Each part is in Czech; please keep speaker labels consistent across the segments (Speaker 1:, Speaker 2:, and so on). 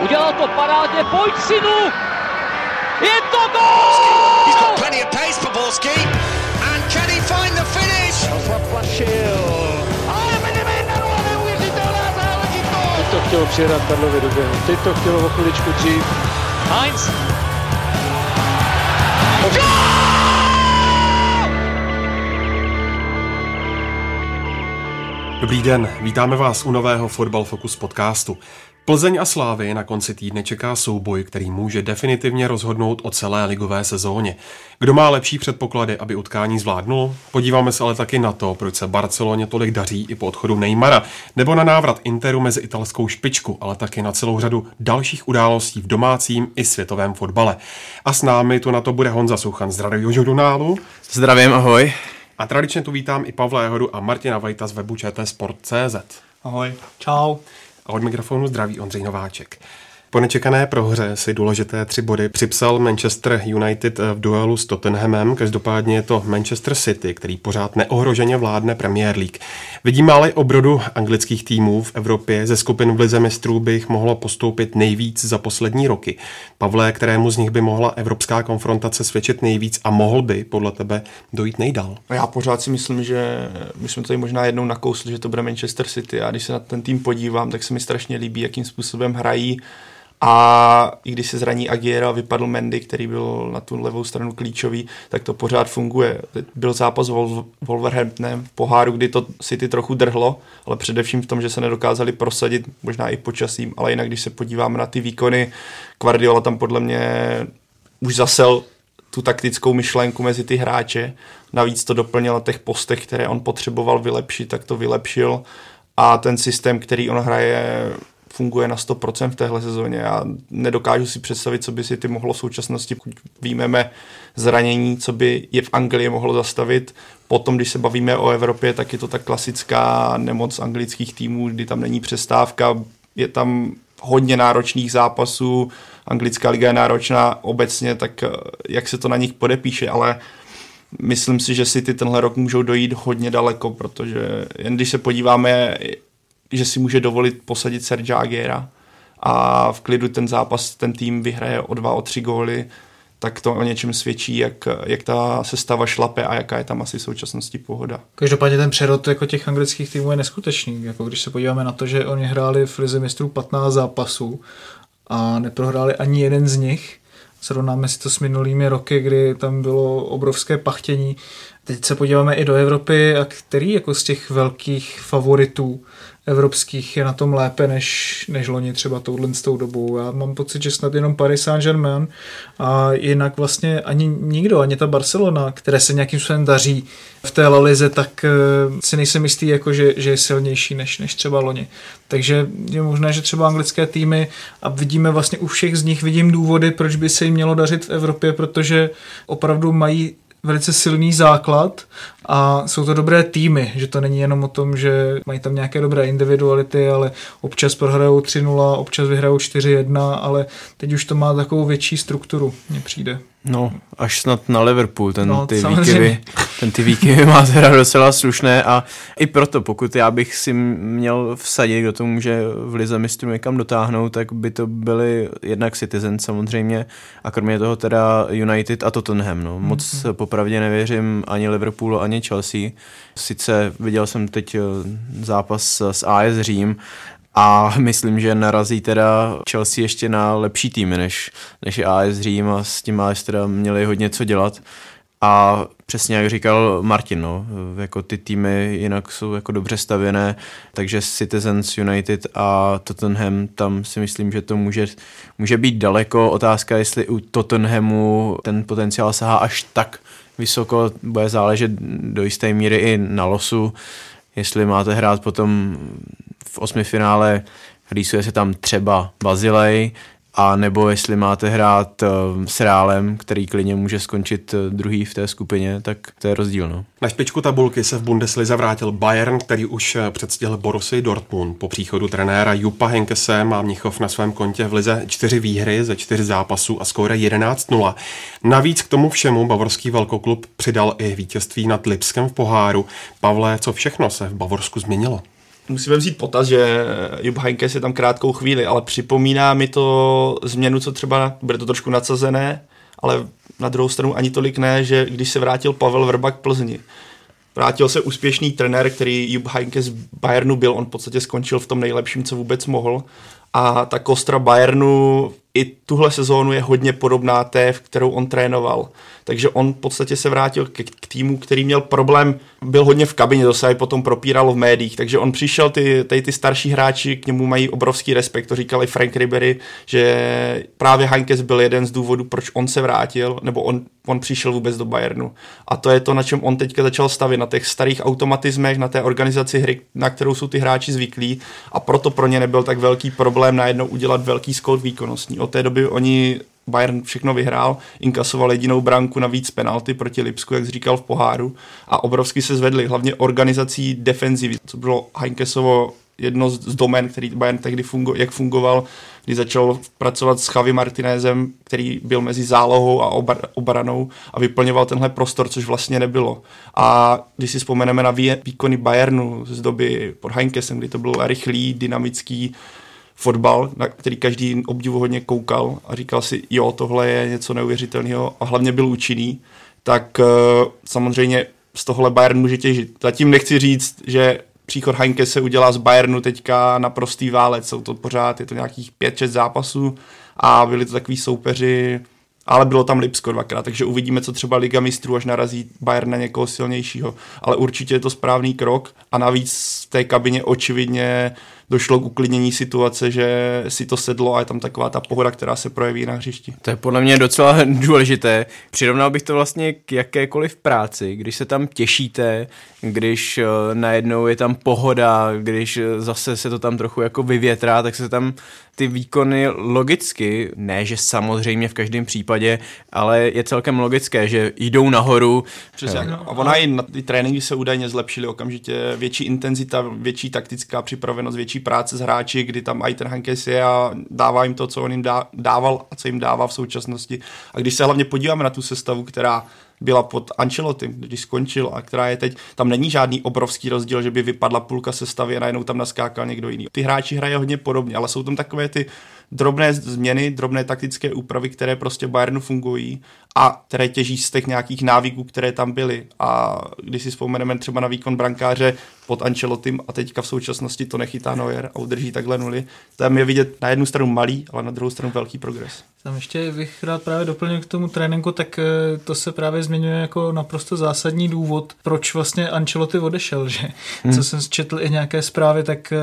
Speaker 1: Udělal to parádně, pojď synu! Je to gol!
Speaker 2: He's got plenty of pace for Borski. And can he find the finish?
Speaker 1: Zaplašil. Ale Medemena, neuvěřitelná záležitost!
Speaker 3: Teď to chtělo přijedat Karlovi do běhu. Teď to chtělo o chviličku dřív.
Speaker 1: Heinz.
Speaker 4: Dobrý den, vítáme vás u nového Fotbal Focus podcastu. Plzeň a Slávy na konci týdne čeká souboj, který může definitivně rozhodnout o celé ligové sezóně. Kdo má lepší předpoklady, aby utkání zvládnul? Podíváme se ale taky na to, proč se Barceloně tolik daří i po odchodu Neymara, nebo na návrat Interu mezi italskou špičku, ale taky na celou řadu dalších událostí v domácím i světovém fotbale. A s námi tu na to bude Honza Suchan z Radio Žurnálu.
Speaker 5: Zdravím, ahoj.
Speaker 4: A tradičně tu vítám i Pavla Jehodu a Martina Vajta z webu Sport.cz.
Speaker 5: Ahoj. Čau.
Speaker 4: A od mikrofonu zdraví Ondřej Nováček. Po nečekané prohře si důležité tři body připsal Manchester United v duelu s Tottenhamem. Každopádně je to Manchester City, který pořád neohroženě vládne Premier League. Vidíme ale obrodu anglických týmů v Evropě. Ze skupin v Lize mistrů by jich mohlo postoupit nejvíc za poslední roky. Pavle, kterému z nich by mohla evropská konfrontace svědčit nejvíc a mohl by podle tebe dojít nejdál?
Speaker 5: Já pořád si myslím, že my jsme tady možná jednou nakousli, že to bude Manchester City. A když se na ten tým podívám, tak se mi strašně líbí, jakým způsobem hrají a i když se zraní Agiera, vypadl Mendy, který byl na tu levou stranu klíčový, tak to pořád funguje. Byl zápas Wol- Wolverhamptonem v poháru, kdy to City trochu drhlo, ale především v tom, že se nedokázali prosadit, možná i počasím, ale jinak, když se podíváme na ty výkony, Guardiola tam podle mě už zasel tu taktickou myšlenku mezi ty hráče. Navíc to doplnil na těch postech, které on potřeboval vylepšit, tak to vylepšil. A ten systém, který on hraje, funguje na 100% v téhle sezóně. Já nedokážu si představit, co by si ty mohlo v současnosti, pokud výjmeme zranění, co by je v Anglii mohlo zastavit. Potom, když se bavíme o Evropě, tak je to ta klasická nemoc anglických týmů, kdy tam není přestávka, je tam hodně náročných zápasů, anglická liga je náročná obecně, tak eh, jak se to na nich podepíše, ale myslím si, že si ty tenhle rok můžou dojít hodně daleko, protože jen když se podíváme, že si může dovolit posadit Sergia Aguera a v klidu ten zápas, ten tým vyhraje o dva, o tři góly, tak to o něčem svědčí, jak, jak ta sestava šlape a jaká je tam asi v současnosti pohoda.
Speaker 6: Každopádně ten přerod jako těch anglických týmů je neskutečný. Jako když se podíváme na to, že oni hráli v Lize mistrů 15 zápasů a neprohráli ani jeden z nich, srovnáme si to s minulými roky, kdy tam bylo obrovské pachtění. Teď se podíváme i do Evropy, a který jako z těch velkých favoritů evropských je na tom lépe než, než loni třeba touhle s tou dobou. Já mám pocit, že snad jenom Paris Saint-Germain a jinak vlastně ani nikdo, ani ta Barcelona, které se nějakým způsobem daří v té La Lize, tak eh, si nejsem jistý, jako že, že je silnější než, než třeba loni. Takže je možné, že třeba anglické týmy a vidíme vlastně u všech z nich, vidím důvody, proč by se jim mělo dařit v Evropě, protože opravdu mají velice silný základ a jsou to dobré týmy, že to není jenom o tom, že mají tam nějaké dobré individuality, ale občas prohrajou 3-0, občas vyhrajou 4-1, ale teď už to má takovou větší strukturu, mně přijde.
Speaker 7: No, až snad na Liverpool, ten no, ty výkyvy, ten ty výkyvy má teda docela slušné a i proto, pokud já bych si měl vsadit, kdo to může v Lize mistrů někam dotáhnout, tak by to byly jednak Citizen samozřejmě a kromě toho teda United a Tottenham. No. Moc mm-hmm. popravdě nevěřím ani Liverpoolu, ani Chelsea. Sice viděl jsem teď eh, zápas s AS Řím a myslím, že narazí teda Chelsea ještě na lepší týmy než, než AS Řím a s tím AS teda měli hodně co dělat. A přesně jak říkal Martin, no, jako ty týmy jinak jsou jako dobře stavěné, takže Citizens United a Tottenham, tam si myslím, že to může, může být daleko. Otázka, jestli u Tottenhamu ten potenciál sahá až tak vysoko, bude záležet do jisté míry i na losu, jestli máte hrát potom v osmi finále rýsuje se tam třeba Bazilej, a nebo jestli máte hrát uh, s Reálem, který klidně může skončit uh, druhý v té skupině, tak to je rozdíl. No.
Speaker 4: Na špičku tabulky se v Bundeslize vrátil Bayern, který už eh, předstihl Borusy Dortmund. Po příchodu trenéra Jupa Henkese má Mnichov na svém kontě v lize čtyři výhry ze čtyř zápasů a skóre 11-0. Navíc k tomu všemu bavorský velkoklub přidal i vítězství nad Lipskem v poháru. Pavle, co všechno se v Bavorsku změnilo?
Speaker 5: Musíme vzít potaz, že Jupp Heynckes je tam krátkou chvíli, ale připomíná mi to změnu, co třeba, bude to trošku nadsazené, ale na druhou stranu ani tolik ne, že když se vrátil Pavel Vrba k Plzni, vrátil se úspěšný trenér, který Jupp Heynckes z Bayernu byl, on v podstatě skončil v tom nejlepším, co vůbec mohl a ta kostra Bayernu i tuhle sezónu je hodně podobná té, v kterou on trénoval. Takže on v podstatě se vrátil k, k týmu, který měl problém, byl hodně v kabině, to se potom propíralo v médiích, takže on přišel, ty, ty, ty starší hráči k němu mají obrovský respekt, to říkal i Frank Ribery, že právě Heinkes byl jeden z důvodů, proč on se vrátil, nebo on, on přišel vůbec do Bayernu. A to je to, na čem on teďka začal stavit, na těch starých automatismech, na té organizaci hry, na kterou jsou ty hráči zvyklí a proto pro ně nebyl tak velký problém najednou udělat velký skok výkonnostní. Od té doby oni Bayern všechno vyhrál, inkasoval jedinou branku na víc penalty proti Lipsku, jak říkal v poháru a obrovsky se zvedli, hlavně organizací defenzivy, co bylo Heinkesovo jedno z domén, který Bayern tehdy fungo, jak fungoval, kdy začal pracovat s Javi Martinezem, který byl mezi zálohou a obar, obranou a vyplňoval tenhle prostor, což vlastně nebylo. A když si vzpomeneme na výkony Bayernu z doby pod Heinkesem, kdy to byl rychlý, dynamický, fotbal, na který každý obdivuhodně koukal a říkal si, jo, tohle je něco neuvěřitelného a hlavně byl účinný, tak uh, samozřejmě z tohle Bayern může těžit. Zatím nechci říct, že příchod Heinke se udělá z Bayernu teďka na prostý válec, jsou to pořád, je to nějakých 5-6 zápasů a byli to takový soupeři, ale bylo tam Lipsko dvakrát, takže uvidíme, co třeba Liga mistrů, až narazí Bayern na někoho silnějšího. Ale určitě je to správný krok a navíc v té kabině očividně došlo k uklidnění situace, že si to sedlo a je tam taková ta pohoda, která se projeví na hřišti.
Speaker 7: To je podle mě docela důležité. Přirovnal bych to vlastně k jakékoliv práci, když se tam těšíte, když uh, najednou je tam pohoda, když uh, zase se to tam trochu jako vyvětrá, tak se tam ty výkony logicky, ne že samozřejmě v každém případě, ale je celkem logické, že jdou nahoru.
Speaker 5: Přesně, a ona i na ty tréninky se údajně zlepšily okamžitě, větší intenzita, větší taktická připravenost, větší práce s hráči, kdy tam i ten Hankes je a dává jim to, co on jim dá, dával a co jim dává v současnosti. A když se hlavně podíváme na tu sestavu, která byla pod Ancelotti, když skončil a která je teď, tam není žádný obrovský rozdíl, že by vypadla půlka sestavy a najednou tam naskákal někdo jiný. Ty hráči hrají hodně podobně, ale jsou tam takové ty drobné změny, drobné taktické úpravy, které prostě Bayernu fungují a které těží z těch nějakých návyků, které tam byly. A když si vzpomeneme třeba na výkon brankáře pod Ancelottim a teďka v současnosti to nechytá Neuer a udrží takhle nuly, tam je vidět na jednu stranu malý, ale na druhou stranu velký progres.
Speaker 6: Tam ještě bych rád právě doplnil k tomu tréninku, tak eh, to se právě zmiňuje jako naprosto zásadní důvod, proč vlastně Ancelotti odešel, že hmm. co jsem četl i nějaké zprávy, tak eh,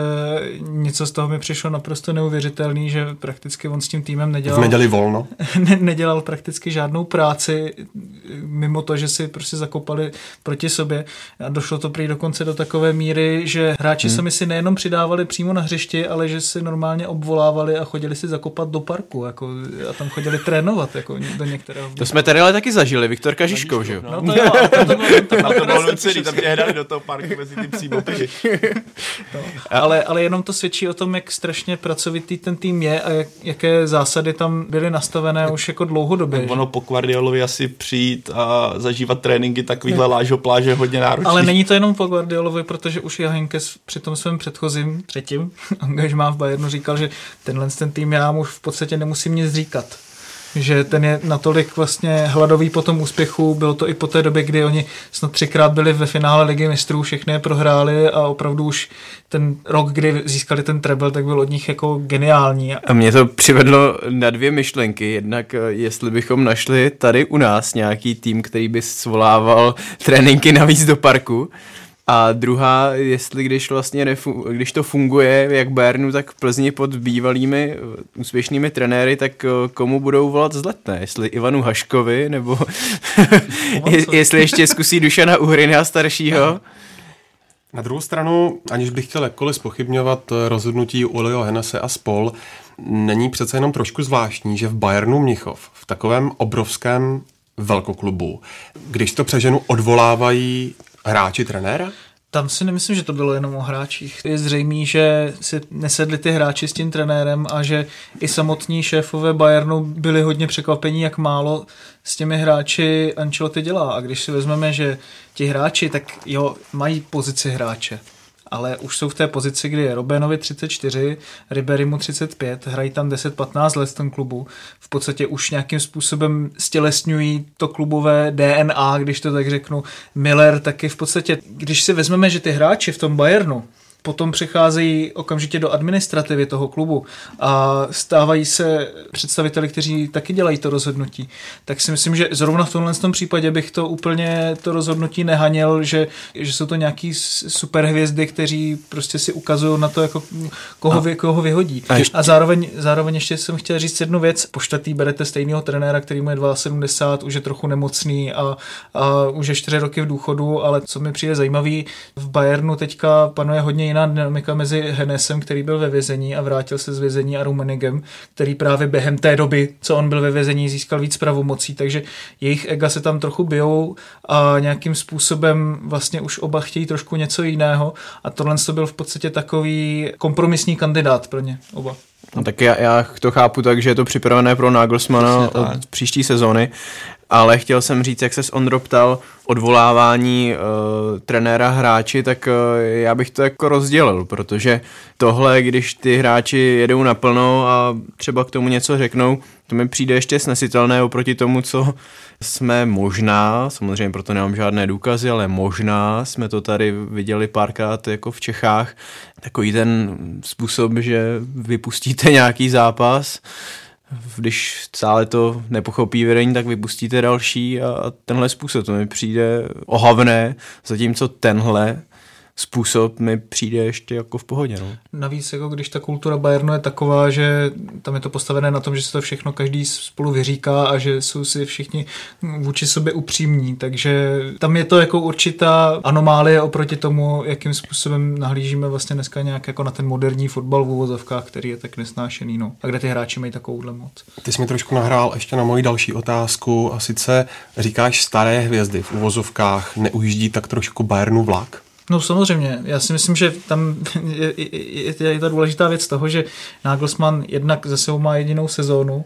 Speaker 6: něco z toho mi přišlo naprosto neuvěřitelný, že prakticky on s tím týmem nedělal.
Speaker 4: Neděli volno.
Speaker 6: ne, nedělal prakticky žádnou práci, mimo to, že si prostě zakopali proti sobě. A došlo to prý dokonce do takové míry, že hráči hmm. sami si nejenom přidávali přímo na hřišti, ale že si normálně obvolávali a chodili si zakopat do parku. Jako, a tam chodili trénovat jako do některého.
Speaker 7: To jsme tady ale taky zažili, Viktor Kažiškou, že jo?
Speaker 6: No to jo, to, to bylo, to,
Speaker 5: to, to bylo nucený, tam tě do toho parku mezi tím přímo
Speaker 6: no, ale, ale jenom to svědčí o tom, jak strašně pracovitý ten tým je a jak, jaké zásady tam byly nastavené už jako dlouhodobě.
Speaker 5: Ono po Guardiolovi asi přijít a zažívat tréninky takovýhle lážo pláže hodně náročný.
Speaker 6: Ale není to jenom po Guardiolovi, protože už Henkes při tom svém předchozím třetím angažmá v Bayernu říkal, že tenhle ten tým já mu už v podstatě nemusím nic říkat že ten je natolik vlastně hladový po tom úspěchu, bylo to i po té době, kdy oni snad třikrát byli ve finále ligy mistrů, všechny je prohráli a opravdu už ten rok, kdy získali ten treble, tak byl od nich jako geniální.
Speaker 7: A mě to přivedlo na dvě myšlenky. Jednak, eh, jestli bychom našli tady u nás nějaký tým, který by svolával tréninky navíc do parku, a druhá, jestli když vlastně nefu- když to funguje jak Bernu, tak v Plzni pod bývalými uh, úspěšnými trenéry, tak uh, komu budou volat z letné? Jestli Ivanu Haškovi, nebo jestli ještě zkusí Dušana Uhryna staršího?
Speaker 4: Na druhou stranu, aniž bych chtěl jakkoliv spochybňovat uh, rozhodnutí Ulio Henese a spol, není přece jenom trošku zvláštní, že v Bayernu Mnichov, v takovém obrovském velkoklubu, když to přeženu, odvolávají hráči trenéra?
Speaker 6: Tam si nemyslím, že to bylo jenom o hráčích. Je zřejmé, že si nesedli ty hráči s tím trenérem a že i samotní šéfové Bayernu byli hodně překvapení, jak málo s těmi hráči Ancelotti dělá. A když si vezmeme, že ti hráči, tak jo, mají pozici hráče ale už jsou v té pozici, kdy je Robenovi 34, Riberymu 35, hrají tam 10-15 let v tom klubu. V podstatě už nějakým způsobem stělesňují to klubové DNA, když to tak řeknu. Miller taky v podstatě, když si vezmeme, že ty hráči v tom Bayernu, potom přecházejí okamžitě do administrativy toho klubu a stávají se představiteli, kteří taky dělají to rozhodnutí. Tak si myslím, že zrovna v tomhle tom případě bych to úplně to rozhodnutí nehanil, že, že jsou to nějaký superhvězdy, kteří prostě si ukazují na to, jako koho, vy, koho vyhodí. A, ještě... a zároveň, zároveň ještě jsem chtěl říct jednu věc. Po čtvrtý berete stejného trenéra, který mu je 72, už je trochu nemocný a, a už je 4 roky v důchodu, ale co mi přijde zajímavý, v Bayernu teďka panuje hodně jiná dynamika mezi Henesem, který byl ve vězení a vrátil se z vězení a Rumenigem, který právě během té doby, co on byl ve vězení, získal víc pravomocí, takže jejich ega se tam trochu bijou a nějakým způsobem vlastně už oba chtějí trošku něco jiného. A tohle to byl v podstatě takový kompromisní kandidát pro ně oba.
Speaker 7: No tak já, já to chápu tak, že je to připravené pro Nagelsmana od příští sezóny ale chtěl jsem říct, jak se Ondro ptal odvolávání uh, trenéra hráči, tak uh, já bych to jako rozdělil, protože tohle, když ty hráči jedou naplno a třeba k tomu něco řeknou, to mi přijde ještě snesitelné oproti tomu, co jsme možná, samozřejmě proto nemám žádné důkazy, ale možná jsme to tady viděli párkrát jako v Čechách, takový ten způsob, že vypustíte nějaký zápas, když stále to nepochopí vedení, tak vypustíte další a tenhle způsob, to mi přijde ohavné, zatímco tenhle způsob mi přijde ještě jako v pohodě. No.
Speaker 6: Navíc, jako když ta kultura Bayernu je taková, že tam je to postavené na tom, že se to všechno každý spolu vyříká a že jsou si všichni vůči sobě upřímní, takže tam je to jako určitá anomálie oproti tomu, jakým způsobem nahlížíme vlastně dneska nějak jako na ten moderní fotbal v úvozovkách, který je tak nesnášený, no. A kde ty hráči mají takovouhle moc.
Speaker 4: Ty jsi mi trošku nahrál ještě na moji další otázku a sice říkáš staré hvězdy v úvozovkách neujíždí tak trošku Bayernu vlak?
Speaker 6: No samozřejmě, já si myslím, že tam je, je, je ta důležitá věc toho, že Nagelsmann jednak za sebou má jedinou sezónu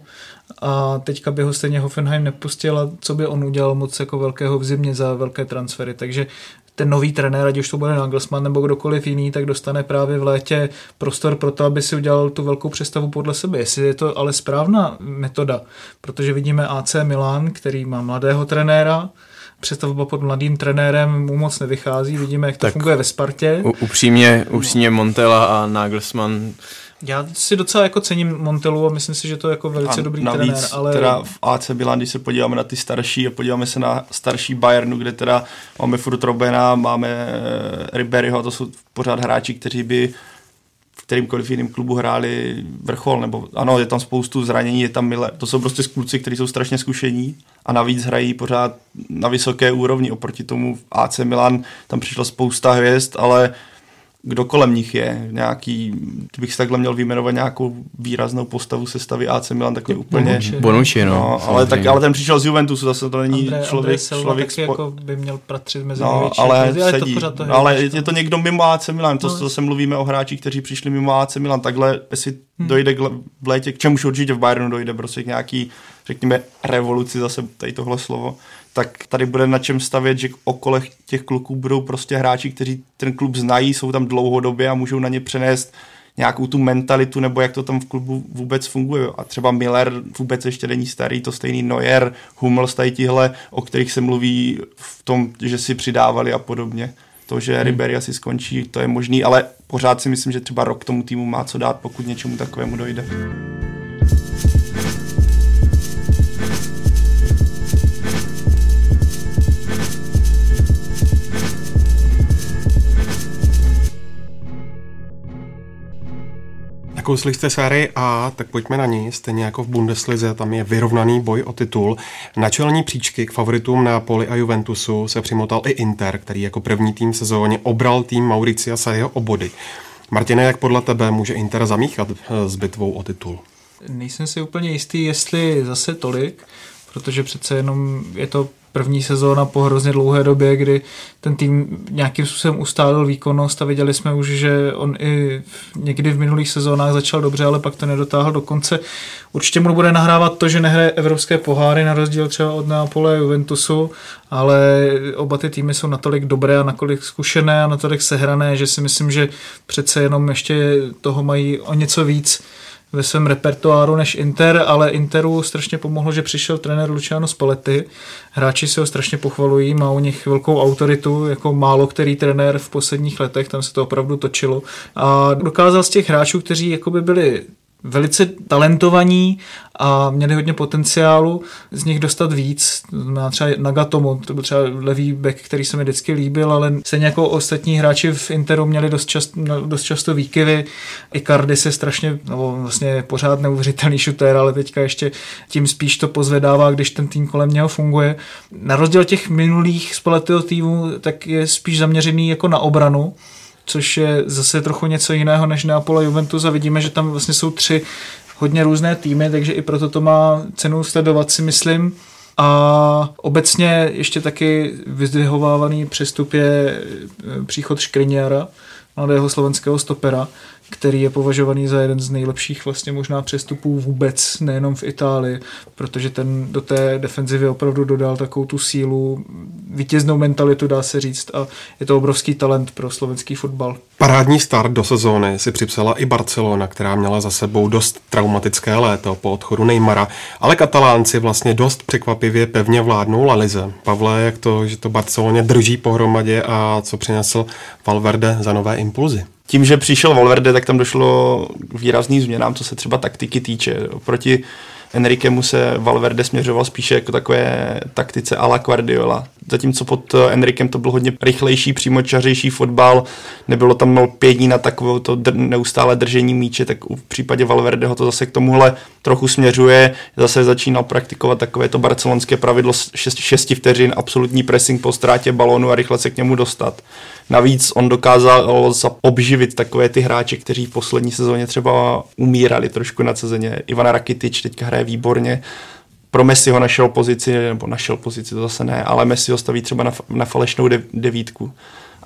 Speaker 6: a teďka by ho stejně Hoffenheim nepustil a co by on udělal moc jako velkého v zimě za velké transfery, takže ten nový trenér, ať už to bude Nagelsmann nebo kdokoliv jiný, tak dostane právě v létě prostor pro to, aby si udělal tu velkou přestavu podle sebe. Jestli je to ale správná metoda, protože vidíme AC Milan, který má mladého trenéra, přestavba pod mladým trenérem mu moc nevychází. Vidíme, jak to tak funguje ve Spartě.
Speaker 7: U, upřímně, upřímně Montela a Nagelsmann
Speaker 6: já si docela jako cením Montelu a myslím si, že to je jako velice a dobrý navíc trenér. Ale...
Speaker 5: teda v AC Milan, když se podíváme na ty starší a podíváme se na starší Bayernu, kde teda máme furt Robena, máme eh, Riberyho, to jsou pořád hráči, kteří by kterýmkoliv jiném klubu hráli vrchol, nebo ano, je tam spoustu zranění, je tam mile, to jsou prostě kluci, kteří jsou strašně zkušení a navíc hrají pořád na vysoké úrovni oproti tomu v AC Milan, tam přišla spousta hvězd, ale kdo kolem nich je, nějaký, kdybych si takhle měl vyjmenovat nějakou výraznou postavu sestavy AC Milan, tak je úplně...
Speaker 7: Bonucci, Bonucci no.
Speaker 5: no ale, tak, ale ten přišel z Juventusu, zase to není
Speaker 6: André,
Speaker 5: člověk...
Speaker 6: André
Speaker 5: Silva člověk
Speaker 6: taky spo... jako by měl patřit mezi
Speaker 5: no,
Speaker 6: největší
Speaker 5: ale,
Speaker 6: ale,
Speaker 5: sedí,
Speaker 6: to to
Speaker 5: ale je to někdo mimo AC Milan, to no. zase mluvíme o hráčích, kteří přišli mimo AC Milan, takhle jestli hmm. dojde k, v létě, k čemuž určitě v Bayernu dojde, prostě k nějaký, řekněme, revoluci, zase tady tohle slovo, tak tady bude na čem stavět, že okolo těch kluků budou prostě hráči, kteří ten klub znají, jsou tam dlouhodobě a můžou na ně přenést nějakou tu mentalitu, nebo jak to tam v klubu vůbec funguje. A třeba Miller vůbec ještě není starý, to stejný Neuer, Hummels, tady tihle, o kterých se mluví v tom, že si přidávali a podobně. To, že hmm. Ribery asi skončí, to je možný, ale pořád si myslím, že třeba rok tomu týmu má co dát, pokud něčemu takovému dojde.
Speaker 4: Nakousli jste Série A, tak pojďme na ní. Stejně jako v Bundeslize, tam je vyrovnaný boj o titul. Na čelní příčky k favoritům na Poli a Juventusu se přimotal i Inter, který jako první tým sezóně obral tým Mauricia Sarriho o body. Martine, jak podle tebe může Inter zamíchat eh, s bitvou o titul?
Speaker 6: Nejsem si úplně jistý, jestli zase tolik, protože přece jenom je to první sezóna po hrozně dlouhé době, kdy ten tým nějakým způsobem ustálil výkonnost a viděli jsme už, že on i někdy v minulých sezónách začal dobře, ale pak to nedotáhl do konce. Určitě mu bude nahrávat to, že nehraje evropské poháry na rozdíl třeba od Neapole a Juventusu, ale oba ty týmy jsou natolik dobré a nakolik zkušené a natolik sehrané, že si myslím, že přece jenom ještě toho mají o něco víc ve svém repertoáru než Inter, ale Interu strašně pomohlo, že přišel trenér Luciano Spalletti. Hráči si ho strašně pochvalují, má u nich velkou autoritu, jako málo který trenér v posledních letech, tam se to opravdu točilo. A dokázal z těch hráčů, kteří jakoby byli velice talentovaní a měli hodně potenciálu z nich dostat víc. Má třeba Nagatomo, to byl třeba levý back, který se mi vždycky líbil, ale stejně jako ostatní hráči v Interu měli dost, čast, dost často výkyvy. Icardi se strašně, no vlastně pořád neuvěřitelný šutér, ale teďka ještě tím spíš to pozvedává, když ten tým kolem něho funguje. Na rozdíl těch minulých spoletého týmů, tak je spíš zaměřený jako na obranu což je zase trochu něco jiného než Neapol a Juventus a vidíme, že tam vlastně jsou tři hodně různé týmy, takže i proto to má cenu sledovat si myslím. A obecně ještě taky vyzdvihovávaný přestup je e, příchod Škriňára, mladého slovenského stopera, který je považovaný za jeden z nejlepších vlastně možná přestupů vůbec, nejenom v Itálii, protože ten do té defenzivy opravdu dodal takovou tu sílu, vítěznou mentalitu dá se říct a je to obrovský talent pro slovenský fotbal.
Speaker 4: Parádní start do sezóny si připsala i Barcelona, která měla za sebou dost traumatické léto po odchodu Neymara, ale katalánci vlastně dost překvapivě pevně vládnou La Lize. Pavle, jak to, že to Barceloně drží pohromadě a co přinesl Valverde za nové impulzy?
Speaker 5: Tím, že přišel Valverde, tak tam došlo k výrazným změnám, co se třeba taktiky týče. Proti Enrikemu se Valverde směřoval spíše jako takové taktice a la Guardiola. Zatímco pod Enrikem to byl hodně rychlejší, přímočařejší fotbal, nebylo tam pět dní na takové to dr- neustále držení míče, tak v případě Valverdeho to zase k tomuhle trochu směřuje. Zase začínal praktikovat takové to barcelonské pravidlo 6 vteřin, absolutní pressing po ztrátě balónu a rychle se k němu dostat. Navíc on dokázal obživit takové ty hráče, kteří v poslední sezóně třeba umírali trošku na cezeně. Ivana Rakitič teďka hraje výborně. Pro Messi ho našel pozici, nebo našel pozici, to zase ne, ale Messi ho staví třeba na, na falešnou de, devítku.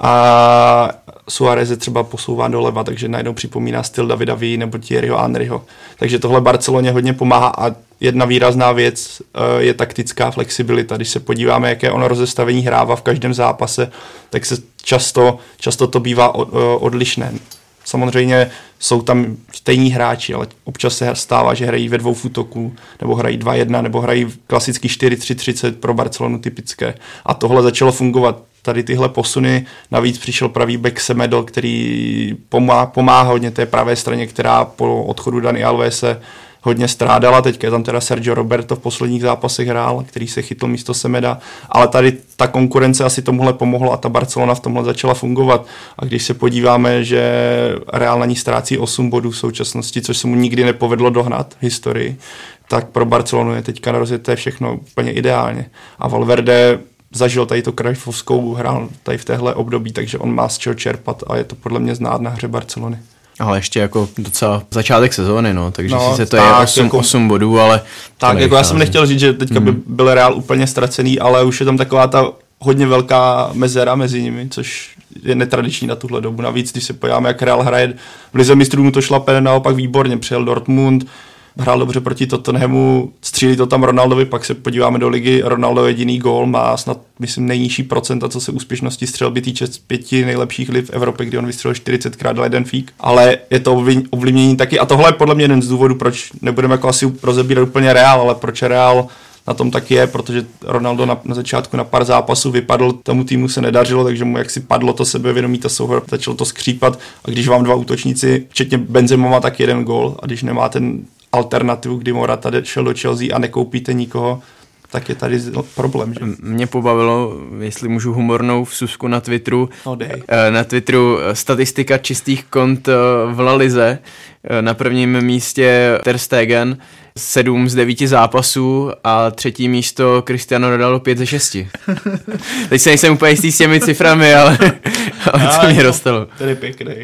Speaker 5: A Suarez je třeba posouvá doleva, takže najednou připomíná styl Davida V nebo Thierryho Henryho. Takže tohle Barceloně hodně pomáhá a jedna výrazná věc eh, je taktická flexibilita. Když se podíváme, jaké ono rozestavení hrává v každém zápase, tak se často, často to bývá eh, odlišné. Samozřejmě jsou tam stejní hráči, ale občas se stává, že hrají ve dvou futoků, nebo hrají 2-1, nebo hrají klasicky 4-3-30 pro Barcelonu typické. A tohle začalo fungovat tady tyhle posuny. Navíc přišel pravý back Semedl, který pomáhá, pomáhá hodně té pravé straně, která po odchodu Dani Alvese hodně strádala. Teďka je tam teda Sergio Roberto v posledních zápasech hrál, který se chytl místo Semeda, ale tady ta konkurence asi tomuhle pomohla a ta Barcelona v tomhle začala fungovat. A když se podíváme, že Real na ní ztrácí 8 bodů v současnosti, což se mu nikdy nepovedlo dohnat v historii, tak pro Barcelonu je teďka rozjeté všechno úplně ideálně. A Valverde zažil tady to krajfovskou hrál tady v téhle období, takže on má z čeho čerpat a je to podle mě znát na hře Barcelony.
Speaker 7: Ale ještě jako docela začátek sezóny, no, takže no, sice to tak, je 8, jako, 8 bodů, ale...
Speaker 5: Tak, jako já jsem nechtěl říct, že teďka hmm. by byl Real úplně ztracený, ale už je tam taková ta hodně velká mezera mezi nimi, což je netradiční na tuhle dobu. Navíc, když se podíváme, jak Real hraje, v Lize mistrů mu to šlape naopak výborně, přijel Dortmund, hrál dobře proti Tottenhamu, střílí to tam Ronaldovi, pak se podíváme do ligy, Ronaldo jediný gól má snad, myslím, nejnižší procenta, co se úspěšnosti střelby týče z pěti nejlepších liv v Evropě, kdy on vystřelil 40krát dal jeden fík, ale je to ovlivnění taky. A tohle je podle mě jeden z důvodů, proč nebudeme jako asi rozebírat úplně Real, ale proč Real na tom tak je, protože Ronaldo na, na začátku na pár zápasů vypadl, tomu týmu se nedařilo, takže mu jaksi padlo to sebevědomí, ta souhra, začalo to skřípat. A když vám dva útočníci, včetně má tak jeden gol a když nemá ten alternativu, kdy Morata šel do Chelsea a nekoupíte nikoho, tak je tady problém. Že?
Speaker 7: Mě pobavilo, jestli můžu humornou vsuvku na Twitteru,
Speaker 5: no, dej.
Speaker 7: Eh, na Twitteru eh, statistika čistých kont eh, v Lalize. Na prvním místě Ter Stegen, 7 z 9 zápasů a třetí místo Cristiano Ronaldo 5 ze 6. Teď se nejsem úplně jistý s těmi ciframi, ale, ale to mě dostalo.
Speaker 5: Tedy pěkný.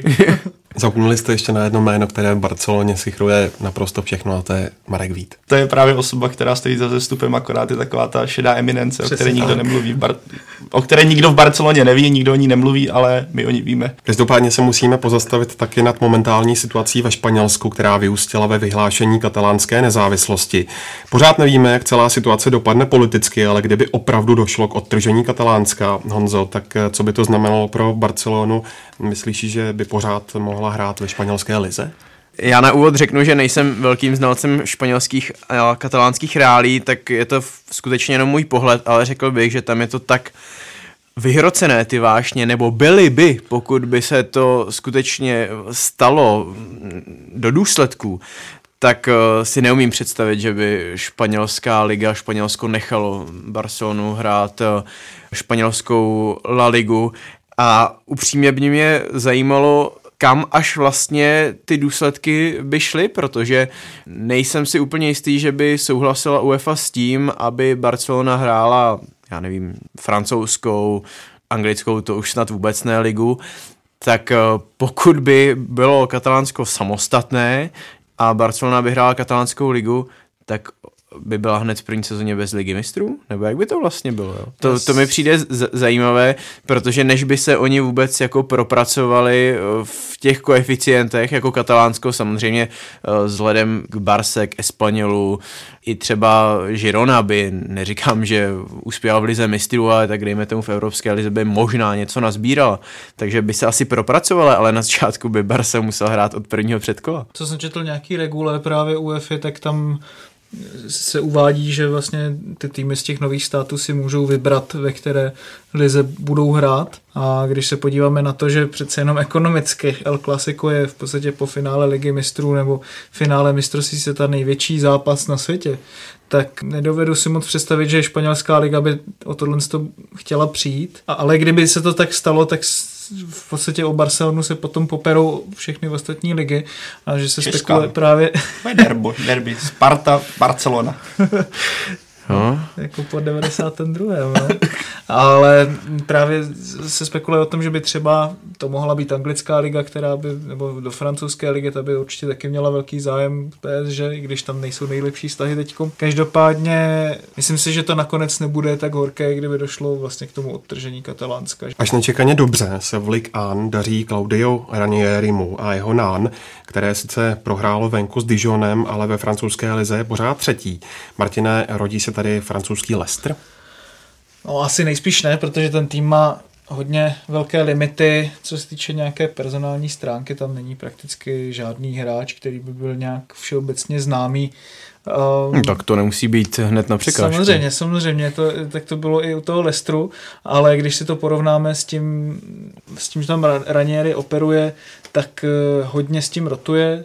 Speaker 4: Zapomněli jste ještě na jedno jméno, které v Barceloně si chruje naprosto všechno a to je Marek Vít.
Speaker 5: To je právě osoba, která stojí za zestupem, akorát je taková ta šedá eminence, Přesně o které nikdo tak. nemluví. Bar- o které nikdo v Barceloně neví, nikdo o ní nemluví, ale my o ní víme.
Speaker 4: Každopádně se musíme pozastavit taky nad momentální situací ve Španělsku, která vyústila ve vyhlášení katalánské nezávislosti. Pořád nevíme, jak celá situace dopadne politicky, ale kdyby opravdu došlo k odtržení Katalánska, Honzo, tak co by to znamenalo pro Barcelonu? Myslíš, že by pořád mohla hrát ve španělské lize?
Speaker 7: Já na úvod řeknu, že nejsem velkým znalcem španělských a katalánských reálí, tak je to skutečně jenom můj pohled, ale řekl bych, že tam je to tak vyhrocené ty vášně, nebo byly by, pokud by se to skutečně stalo do důsledků, tak uh, si neumím představit, že by španělská liga, Španělsko nechalo Barcelonu hrát uh, španělskou La Ligu a upřímně by mě zajímalo, kam až vlastně ty důsledky by šly, protože nejsem si úplně jistý, že by souhlasila UEFA s tím, aby Barcelona hrála, já nevím, francouzskou, anglickou, to už snad vůbec ne ligu, tak eh, pokud by bylo Katalánsko samostatné a Barcelona by hrála katalánskou ligu, tak by byla hned v první sezóně bez ligy mistrů? Nebo jak by to vlastně bylo? Jo? To, to mi přijde z- zajímavé, protože než by se oni vůbec jako propracovali eh, v těch koeficientech, jako Katalánsko samozřejmě eh, vzhledem k Barse, k Espanolu, i třeba Girona by, neříkám, že uspěla v lize mistrů, ale tak dejme tomu v Evropské lize by možná něco nazbíral. Takže by se asi propracovala, ale na začátku by Barsa musel hrát od prvního předkola.
Speaker 6: Co jsem četl nějaký regule právě UEFA, tak tam se uvádí, že vlastně ty týmy z těch nových států si můžou vybrat, ve které lize budou hrát. A když se podíváme na to, že přece jenom ekonomicky El Clasico je v podstatě po finále ligy mistrů nebo finále mistrovství světa největší zápas na světě, tak nedovedu si moc představit, že španělská liga by o tohle chtěla přijít. A, ale kdyby se to tak stalo, tak v podstatě o Barcelonu se potom poperou všechny ostatní ligy a že se Česká. spekuluje právě...
Speaker 5: Derby, derby, Sparta, Barcelona.
Speaker 6: No. Jako po 92. No. Ale právě se spekuluje o tom, že by třeba to mohla být anglická liga, která by, nebo do francouzské ligy, ta by určitě taky měla velký zájem PSG, i když tam nejsou nejlepší vztahy teďko. Každopádně myslím si, že to nakonec nebude tak horké, kdyby došlo vlastně k tomu odtržení Katalánska.
Speaker 4: Až nečekaně dobře se v Ligue 1 daří Claudio Ranierimu a jeho Nán, které sice prohrálo venku s Dijonem, ale ve francouzské lize je pořád třetí. Martine, rodí se tady francouzský Leicester?
Speaker 6: No asi nejspíš ne, protože ten tým má hodně velké limity, co se týče nějaké personální stránky, tam není prakticky žádný hráč, který by byl nějak všeobecně známý.
Speaker 7: Um, tak to nemusí být hned na překážku.
Speaker 6: Samozřejmě, samozřejmě, to, tak to bylo i u toho Lestru, ale když si to porovnáme s tím, s tím že tam Ranieri operuje, tak eh, hodně s tím rotuje,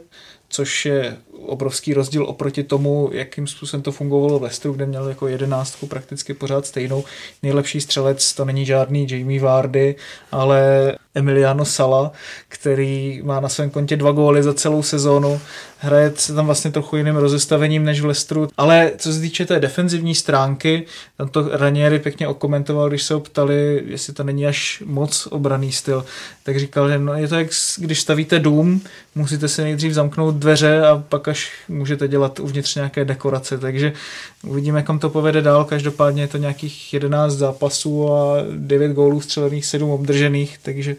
Speaker 6: což je obrovský rozdíl oproti tomu, jakým způsobem to fungovalo v Leicesteru, kde měl jako jedenáctku prakticky pořád stejnou. Nejlepší střelec to není žádný Jamie Vardy, ale Emiliano Sala, který má na svém kontě dva góly za celou sezónu. Hraje se tam vlastně trochu jiným rozestavením než v Leicesteru. Ale co se týče té defenzivní stránky, tam to Ranieri pěkně okomentoval, když se ho ptali, jestli to není až moc obraný styl, tak říkal, že no, je to jak když stavíte dům, musíte si nejdřív zamknout dveře a pak až můžete dělat uvnitř nějaké dekorace, takže uvidíme, kam to povede dál. Každopádně je to nějakých 11 zápasů a 9 gólů střelených, 7 obdržených, takže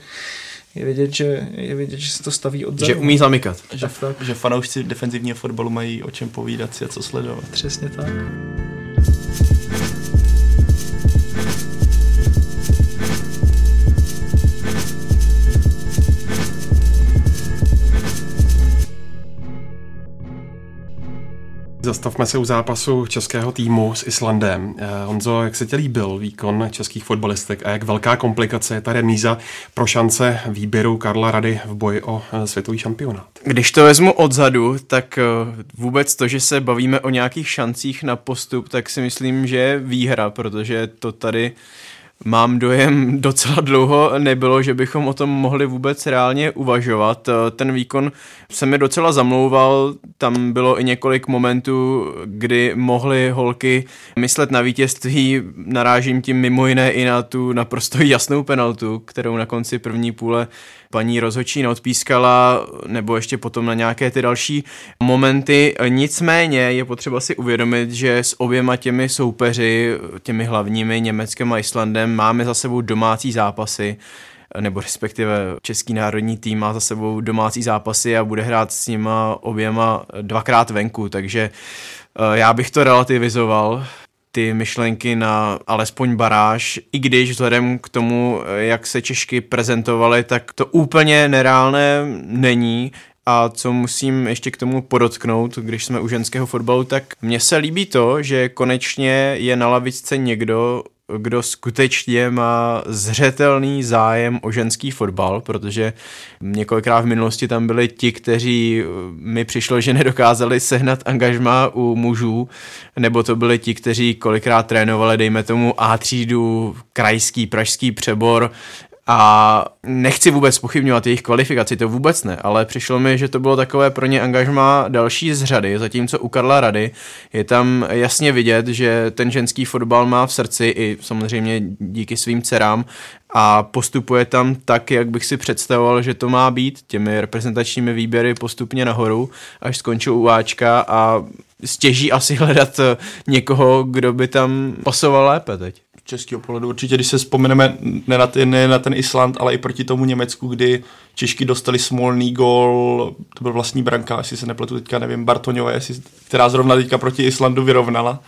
Speaker 6: je vidět, že, je vidět, že se to staví od
Speaker 7: Že umí zamykat.
Speaker 5: Že, že fanoušci defenzivního fotbalu mají o čem povídat si a co sledovat.
Speaker 6: Přesně tak.
Speaker 4: Zastavme se u zápasu českého týmu s Islandem. Eh, Honzo, jak se ti líbil výkon českých fotbalistek a jak velká komplikace je ta remíza pro šance výběru Karla Rady v boji o eh, světový šampionát?
Speaker 7: Když to vezmu odzadu, tak eh, vůbec to, že se bavíme o nějakých šancích na postup, tak si myslím, že je výhra, protože to tady mám dojem docela dlouho nebylo, že bychom o tom mohli vůbec reálně uvažovat. Ten výkon se mi docela zamlouval, tam bylo i několik momentů, kdy mohly holky myslet na vítězství, narážím tím mimo jiné i na tu naprosto jasnou penaltu, kterou na konci první půle paní rozhočí neodpískala, nebo ještě potom na nějaké ty další momenty. Nicméně je potřeba si uvědomit, že s oběma těmi soupeři, těmi hlavními Německem a Islandem, máme za sebou domácí zápasy nebo respektive český národní tým má za sebou domácí zápasy a bude hrát s nima oběma dvakrát venku, takže eh, já bych to relativizoval ty myšlenky na alespoň baráž, i když vzhledem k tomu, jak se Češky prezentovaly, tak to úplně nereálné není. A co musím ještě k tomu podotknout, když jsme u ženského fotbalu, tak mně se líbí to, že konečně je na lavičce někdo, kdo skutečně má zřetelný zájem o ženský fotbal, protože několikrát v minulosti tam byli ti, kteří eh, mi přišlo, že nedokázali sehnat angažma u mužů, nebo to byli ti, kteří kolikrát trénovali, dejme tomu A třídu, krajský, pražský přebor, a nechci vůbec pochybňovat jejich kvalifikaci, to vůbec ne, ale přišlo mi, že to bylo takové pro ně angažma další z řady, zatímco u Karla Rady je tam jasně vidět, že ten ženský fotbal má v srdci i samozřejmě díky svým dcerám a postupuje tam tak, jak bych si představoval, že to má být těmi reprezentačními výběry postupně nahoru, až skončil u Ačka a stěží asi hledat někoho, kdo by tam pasoval lépe teď
Speaker 5: českého pohledu. Určitě, když se vzpomeneme ne na, ten, ne na ten Island, ale i proti tomu Německu, kdy Češky dostali smolný gol, to byl vlastní branka, jestli se nepletu teďka, nevím, Bartoňové, která zrovna teďka proti Islandu vyrovnala.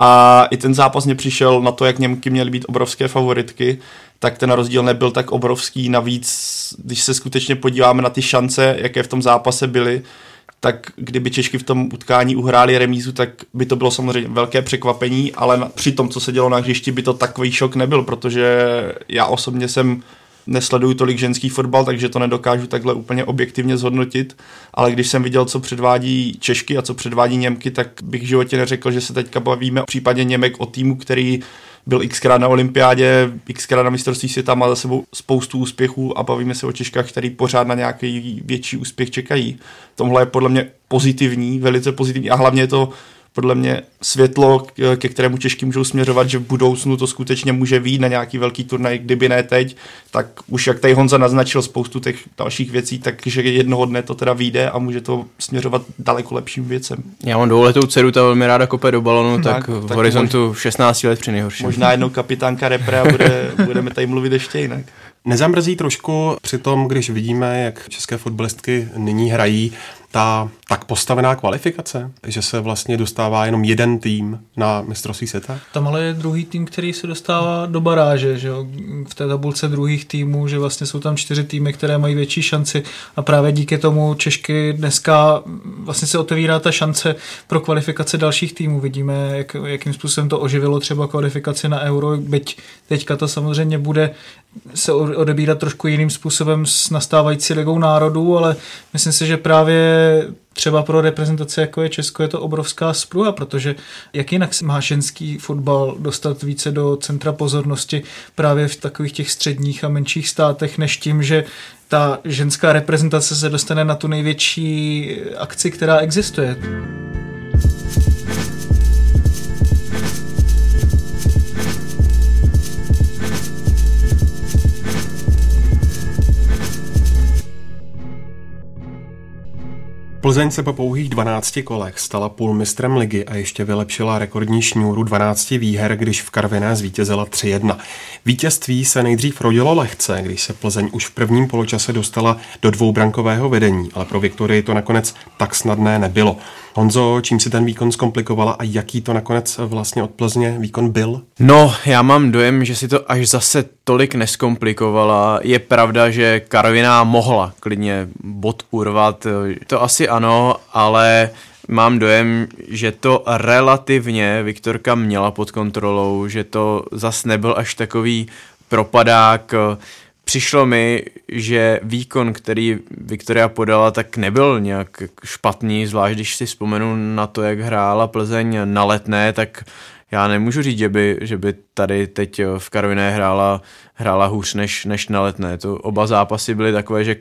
Speaker 5: A i ten zápas mě přišel na to, jak Němky měly být obrovské favoritky, tak ten rozdíl nebyl tak obrovský. Navíc, když se skutečně podíváme na ty šance, jaké v tom zápase byly, tak kdyby Češky v tom utkání uhráli remízu, tak by to bylo samozřejmě velké překvapení, ale při tom, co se dělo na hřišti, by to takový šok nebyl, protože já osobně jsem nesleduju tolik ženský fotbal, takže to nedokážu takhle úplně objektivně zhodnotit, ale když jsem viděl, co předvádí Češky a co předvádí Němky, tak bych v životě neřekl, že se teďka bavíme v případě Němek o týmu, který byl xkrát na olympiádě, xkrát na mistrovství světa, má za sebou spoustu úspěchů a bavíme se o Češkách, který pořád na nějaký větší úspěch čekají. Tohle je podle mě pozitivní, velice pozitivní a hlavně je to podle mě světlo, ke kterému Češky můžou směřovat, že v budoucnu to skutečně může výjít na nějaký velký turnaj, kdyby ne teď, tak už jak tady Honza naznačil spoustu těch dalších věcí, takže jednoho dne to teda vyjde a může to směřovat daleko lepším věcem.
Speaker 7: Já mám dvouletou dceru, ta velmi ráda kope do balonu, tak, tak v tak horizontu možná, 16 let při nejhorším.
Speaker 5: Možná jednou kapitánka repre a bude, budeme tady mluvit ještě jinak.
Speaker 4: Nezamrzí trošku při tom, když vidíme, jak české fotbalistky nyní hrají, ta tak postavená kvalifikace, že se vlastně dostává jenom jeden tým na mistrovství světa?
Speaker 6: Tam ale je druhý tým, který se dostává do baráže, že jo? v té tabulce druhých týmů, že vlastně jsou tam čtyři týmy, které mají větší šanci a právě díky tomu Češky dneska vlastně se otevírá ta šance pro kvalifikace dalších týmů. Vidíme, jak, jakým způsobem to oživilo třeba kvalifikaci na Euro, byť teďka to samozřejmě bude se odebírat trošku jiným způsobem s nastávající ligou národů, ale myslím si, že právě třeba pro reprezentace jako je Česko je to obrovská spruha, protože jak jinak má ženský fotbal dostat více do centra pozornosti právě v takových těch středních a menších státech, než tím, že ta ženská reprezentace se dostane na tu největší akci, která existuje.
Speaker 4: Plzeň se po pouhých 12 kolech stala půlmistrem ligy a ještě vylepšila rekordní šňůru 12 výher, když v Karviné zvítězila 3-1. Vítězství se nejdřív rodilo lehce, když se Plzeň už v prvním poločase dostala do dvoubrankového vedení, ale pro Viktorii to nakonec tak snadné nebylo. Honzo, čím si ten výkon zkomplikovala a jaký to nakonec vlastně od Plzně výkon byl?
Speaker 7: No, já mám dojem, že si to až zase tolik neskomplikovala. Je pravda, že Karviná mohla klidně bod urvat, to asi ano, ale mám dojem, že to relativně Viktorka měla pod kontrolou, že to zas nebyl až takový propadák, přišlo mi, že výkon, který Viktoria podala, tak nebyl nějak špatný, zvlášť když si vzpomenu na to, jak hrála Plzeň na letné, tak já nemůžu říct, že by, že by tady teď v Karviné hrála, hrála hůř než, než na letné. To oba zápasy byly takové, že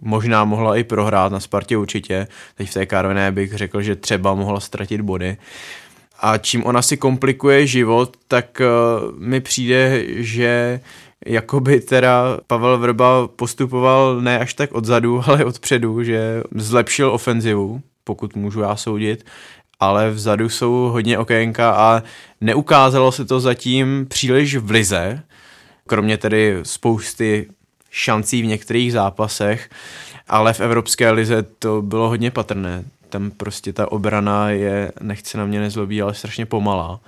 Speaker 7: možná mohla i prohrát, na Spartě určitě. Teď v té Karviné bych řekl, že třeba mohla ztratit body. A čím ona si komplikuje život, tak uh, mi přijde, že jakoby teda Pavel Vrba postupoval ne až tak odzadu, ale odpředu, že zlepšil ofenzivu, pokud můžu já soudit, ale vzadu jsou hodně okénka a neukázalo se to zatím příliš v lize, kromě tedy spousty šancí v některých zápasech, ale v Evropské lize to bylo hodně patrné. Tam prostě ta obrana je, nechce na mě nezlobí, ale strašně pomalá.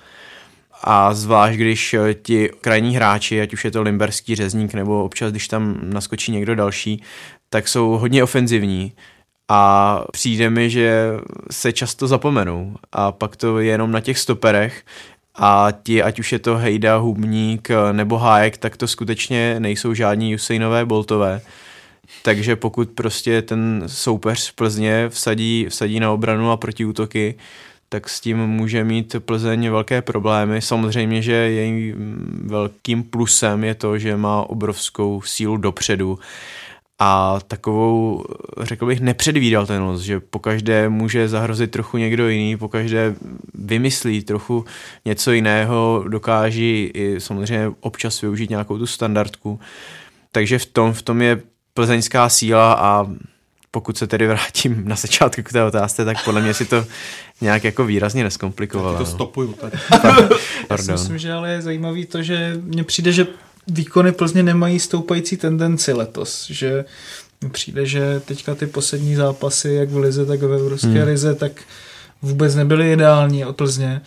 Speaker 7: A zvlášť, když ti krajní hráči, ať už je to limberský řezník, nebo občas, když tam naskočí někdo další, tak jsou hodně ofenzivní a přijde mi, že se často zapomenou a pak to je jenom na těch stoperech a ti, ať už je to Hejda, Hubník nebo Hájek, tak to skutečně nejsou žádní Usainové, Boltové. Takže pokud prostě ten soupeř z Plzně vsadí, vsadí na obranu a protiútoky, tak s tím může mít Plzeň velké problémy. Samozřejmě, že jejím velkým plusem je to, že má obrovskou sílu dopředu a takovou, řekl bych, nepředvídatelnost, že pokaždé může zahrozit trochu někdo jiný, pokaždé vymyslí trochu něco jiného, dokáží i samozřejmě občas využít nějakou tu standardku. Takže v tom, v tom je plzeňská síla a pokud se tedy vrátím na začátku k té otázce, tak podle mě si to nějak jako výrazně neskomplikovalo.
Speaker 4: Já to stopuju. Tak.
Speaker 6: Já si myslím, že ale je zajímavý to, že mně přijde, že výkony Plzně nemají stoupající tendenci letos, že přijde, že teďka ty poslední zápasy, jak v Lize, tak ve Evropské hmm. Lize, tak vůbec nebyly ideální od Plzně.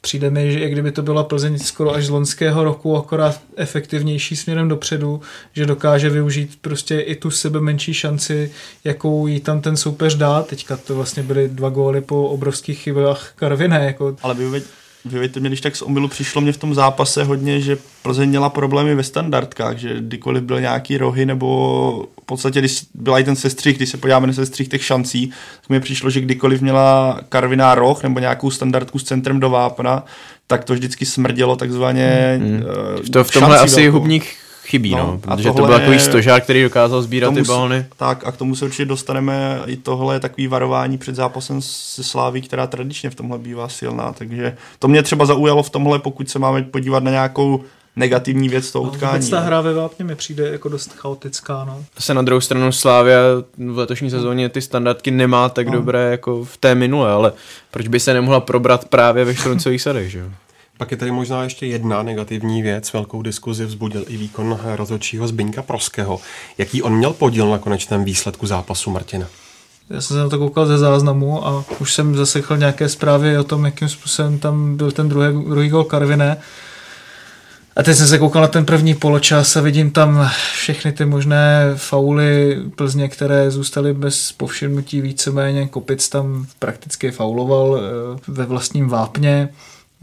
Speaker 6: Přijde mi, že jak kdyby to byla Plzeň skoro až z loňského roku, akorát efektivnější směrem dopředu, že dokáže využít prostě i tu sebe menší šanci, jakou jí tam ten soupeř dá. Teďka to vlastně byly dva góly po obrovských chybách Karviné. Jako...
Speaker 5: Ale vy Vyvěďte mě, když tak z omylu přišlo mě v tom zápase hodně, že Plzeň měla problémy ve standardkách, že kdykoliv byl nějaký rohy, nebo v podstatě, když byl i ten sestřih, když se podíváme na sestřih těch šancí, tak mi přišlo, že kdykoliv měla Karviná roh nebo nějakou standardku s centrem do vápna, tak to vždycky smrdělo takzvaně.
Speaker 7: Hmm. Uh, to v tomhle asi velkou. hubník chybí, no, no protože to byl takový stožár, který dokázal sbírat ty balony.
Speaker 5: Tak a k tomu se určitě dostaneme, i tohle je takový varování před zápasem se Sláví, která tradičně v tomhle bývá silná, takže to mě třeba zaujalo v tomhle, pokud se máme podívat na nějakou negativní věc toho no, utkání.
Speaker 6: ta hra ve Vápně mi přijde jako dost chaotická. No.
Speaker 7: Se na druhou stranu Slávia v letošní sezóně ty standardky nemá tak no. dobré jako v té minule, ale proč by se nemohla probrat právě ve Štruncových sadech, že jo?
Speaker 4: Pak je tady možná ještě jedna negativní věc. Velkou diskuzi vzbudil i výkon rozhodčího Zbyňka Proského. Jaký on měl podíl na konečném výsledku zápasu Martina?
Speaker 6: Já jsem se na to koukal ze záznamu a už jsem zasechl nějaké zprávy o tom, jakým způsobem tam byl ten druhý, druhý gol Karviné. A teď jsem se koukal na ten první poločas a vidím tam všechny ty možné fauly Plzně, které zůstaly bez povšimnutí víceméně. Kopic tam prakticky fauloval eh, ve vlastním vápně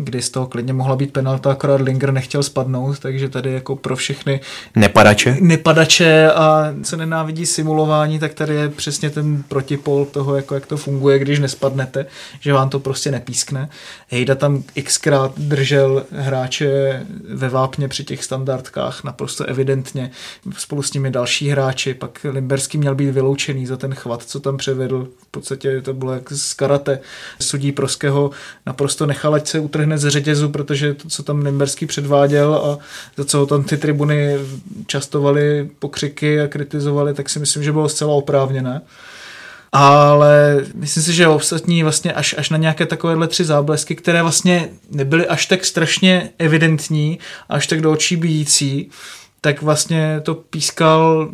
Speaker 6: kdy z toho klidně mohla být penalta, akorát Linger nechtěl spadnout, takže tady jako pro všechny
Speaker 7: nepadače,
Speaker 6: nepadače a co nenávidí simulování, tak tady je přesně ten protipol toho, jako jak to funguje, když nespadnete, že vám to prostě nepískne. Hejda tam xkrát držel hráče ve vápně při těch standardkách, naprosto evidentně, spolu s nimi další hráči, pak Limberský měl být vyloučený za ten chvat, co tam převedl, v podstatě to bylo jak z karate. Sudí Proského naprosto nechal, ať se utrhne hned ze řetězu, protože to, co tam Nimberský předváděl a za co ho tam ty tribuny častovali pokřiky a kritizovali, tak si myslím, že bylo zcela oprávněné. Ale myslím si, že ostatní vlastně až, až na nějaké takovéhle tři záblesky, které vlastně nebyly až tak strašně evidentní, až tak do očí bíjící, tak vlastně to pískal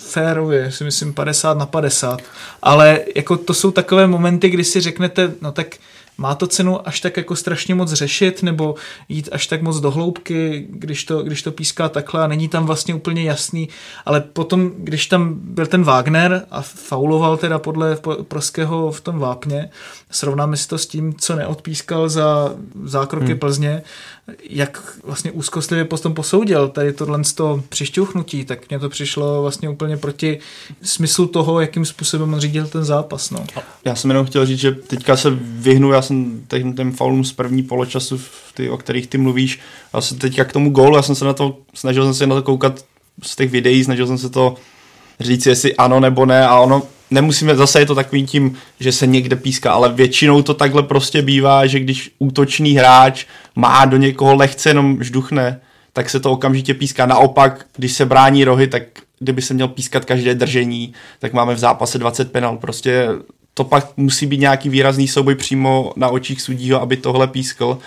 Speaker 6: férově, si myslím 50 na 50. Ale jako to jsou takové momenty, kdy si řeknete, no tak má to cenu až tak jako strašně moc řešit nebo jít až tak moc do hloubky, když to, když to píská takhle a není tam vlastně úplně jasný, ale potom, když tam byl ten Wagner a fauloval teda podle Proského v tom vápně, srovnáme si to s tím, co neodpískal za zákroky hmm. Plzně, jak vlastně úzkostlivě potom posoudil tady tohle z toho přišťouchnutí, tak mně to přišlo vlastně úplně proti smyslu toho, jakým způsobem on řídil ten zápas. No.
Speaker 5: Já jsem jenom chtěl říct, že teďka se vyhnu, já jsem ten, ten faulům z první poločasu, ty, o kterých ty mluvíš, já jsem teďka k tomu gólu, já jsem se na to, snažil jsem se na to koukat z těch videí, snažil jsem se to říct, jestli ano nebo ne a ono nemusíme, zase je to takovým tím, že se někde píská, ale většinou to takhle prostě bývá, že když útočný hráč má do někoho lehce jenom žduchne, tak se to okamžitě píská. Naopak, když se brání rohy, tak kdyby se měl pískat každé držení, tak máme v zápase 20 penal. Prostě to pak musí být nějaký výrazný souboj přímo na očích sudího, aby tohle pískl.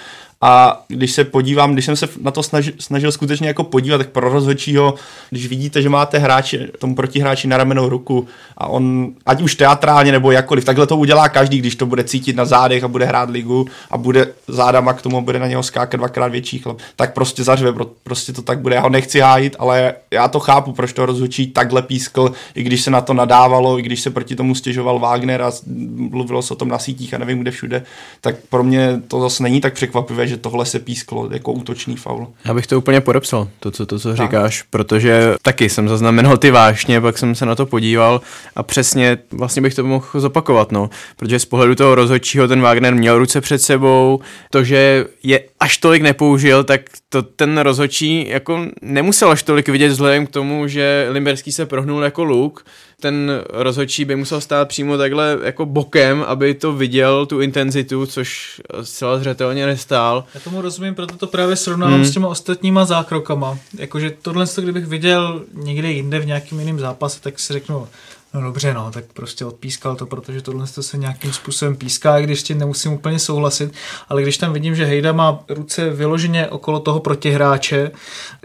Speaker 5: A když se podívám, když jsem se na to snažil, snažil skutečně jako podívat, tak pro rozhodčího, když vidíte, že máte hráče, tomu protihráči na ramenou ruku a on, ať už teatrálně nebo jakkoliv, takhle to udělá každý, když to bude cítit na zádech a bude hrát ligu a bude zádama k tomu, bude na něho skákat dvakrát větší chlap, tak prostě zařve, prostě to tak bude. Já ho nechci hájit, ale já to chápu, proč to rozhodčí takhle pískl, i když se na to nadávalo, i když se proti tomu stěžoval Wagner a mluvilo se o tom na sítích a nevím kde všude, tak pro mě to zase není tak překvapivé, že tohle se písklo jako útočný faul.
Speaker 7: Já bych to úplně podepsal, to, co, to, co říkáš, protože taky jsem zaznamenal ty vášně, pak jsem se na to podíval a přesně vlastně bych to mohl zopakovat, no, protože z pohledu toho rozhodčího ten Wagner měl ruce před sebou, to, že je až tolik nepoužil, tak to ten rozhodčí jako nemusel až tolik vidět vzhledem k tomu, že Limberský se prohnul jako luk, ten rozhodčí by musel stát přímo takhle jako bokem, aby to viděl, tu intenzitu, což zcela zřetelně nestál.
Speaker 6: Já tomu rozumím, proto to právě srovnávám hmm. s těma ostatníma zákrokama. Jakože tohle, kdybych viděl někde jinde v nějakým jiném zápase, tak si řeknu, No dobře, no, tak prostě odpískal to, protože tohle se nějakým způsobem píská, když tím nemusím úplně souhlasit, ale když tam vidím, že Hejda má ruce vyloženě okolo toho protihráče,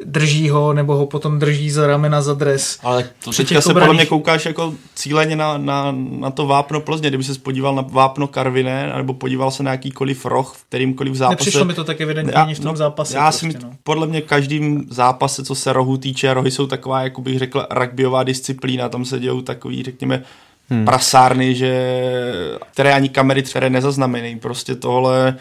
Speaker 6: drží ho, nebo ho potom drží za ramena, za dres.
Speaker 5: Ale to teďka se podle mě koukáš jako cíleně na, na, na to vápno Plzně, kdyby se podíval na vápno Karviné, nebo podíval se na jakýkoliv roh v kterýmkoliv zápase.
Speaker 6: Nepřišlo mi to tak evidentně já, v tom no, zápase.
Speaker 5: Já prostě, no. podle mě každým zápase, co se rohu týče, rohy jsou taková, jako bych řekl, rugbyová disciplína, tam se dějou takový řekněme, hmm. prasárny, že, které ani kamery které nezaznamenají. Prostě tohle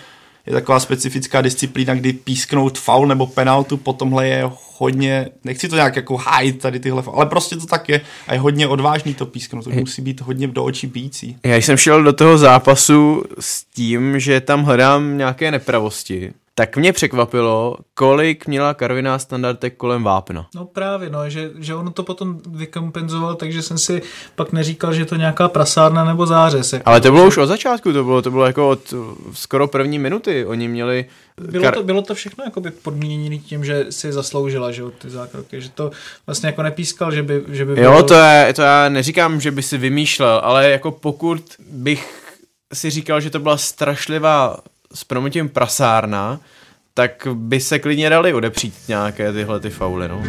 Speaker 5: je taková specifická disciplína, kdy písknout faul nebo penaltu, po tomhle je hodně, nechci to nějak jako hájit tady tyhle, ale prostě to tak je a je hodně odvážný to písknout, to musí být hodně do očí bíjící.
Speaker 7: Já jsem šel do toho zápasu s tím, že tam hledám nějaké nepravosti, tak mě překvapilo, kolik měla Karviná standardek kolem vápna.
Speaker 6: No právě, no, že, že ono to potom vykompenzoval, takže jsem si pak neříkal, že to nějaká prasárna nebo zářez.
Speaker 7: Ale to bylo už od začátku, to bylo, to bylo jako od skoro první minuty. Oni měli
Speaker 6: bylo, kar... to, bylo to všechno jako by podmíněné tím, že si zasloužila že, ty zákroky, že to vlastně jako nepískal, že by, že by
Speaker 7: bylo... Jo, to, je, to já neříkám, že by si vymýšlel, ale jako pokud bych si říkal, že to byla strašlivá s promotím prasárna, tak by se klidně dali odepřít nějaké tyhle ty fauly, no.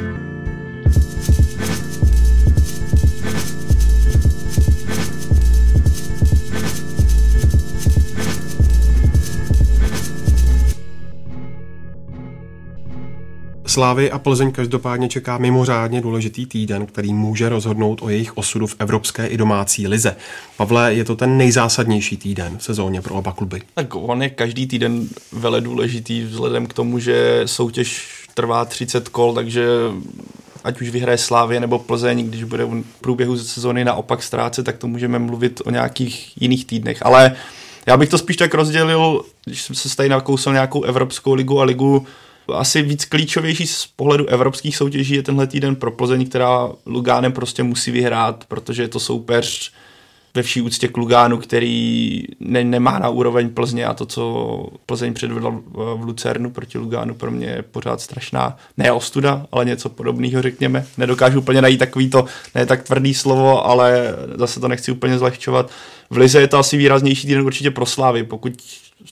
Speaker 4: Slávy a Plzeň každopádně čeká mimořádně důležitý týden, který může rozhodnout o jejich osudu v evropské i domácí lize. Pavle, je to ten nejzásadnější týden v sezóně pro oba kluby?
Speaker 5: Tak on je každý týden vele důležitý vzhledem k tomu, že soutěž trvá 30 kol, takže ať už vyhraje Slávě nebo Plzeň, když bude v průběhu sezóny naopak ztrácet, tak to můžeme mluvit o nějakých jiných týdnech. Ale já bych to spíš tak rozdělil, když jsem se tady nakousl nějakou Evropskou ligu a ligu asi víc klíčovější z pohledu evropských soutěží je tenhle týden pro Plzeň, která Lugánem prostě musí vyhrát, protože je to soupeř ve vší úctě k Lugánu, který ne, nemá na úroveň Plzně a to, co Plzeň předvedla v Lucernu proti Lugánu, pro mě je pořád strašná, ne ostuda, ale něco podobného, řekněme. Nedokážu úplně najít takový to, ne tak tvrdý slovo, ale zase to nechci úplně zlehčovat. V Lize je to asi výraznější týden určitě pro Slávy, pokud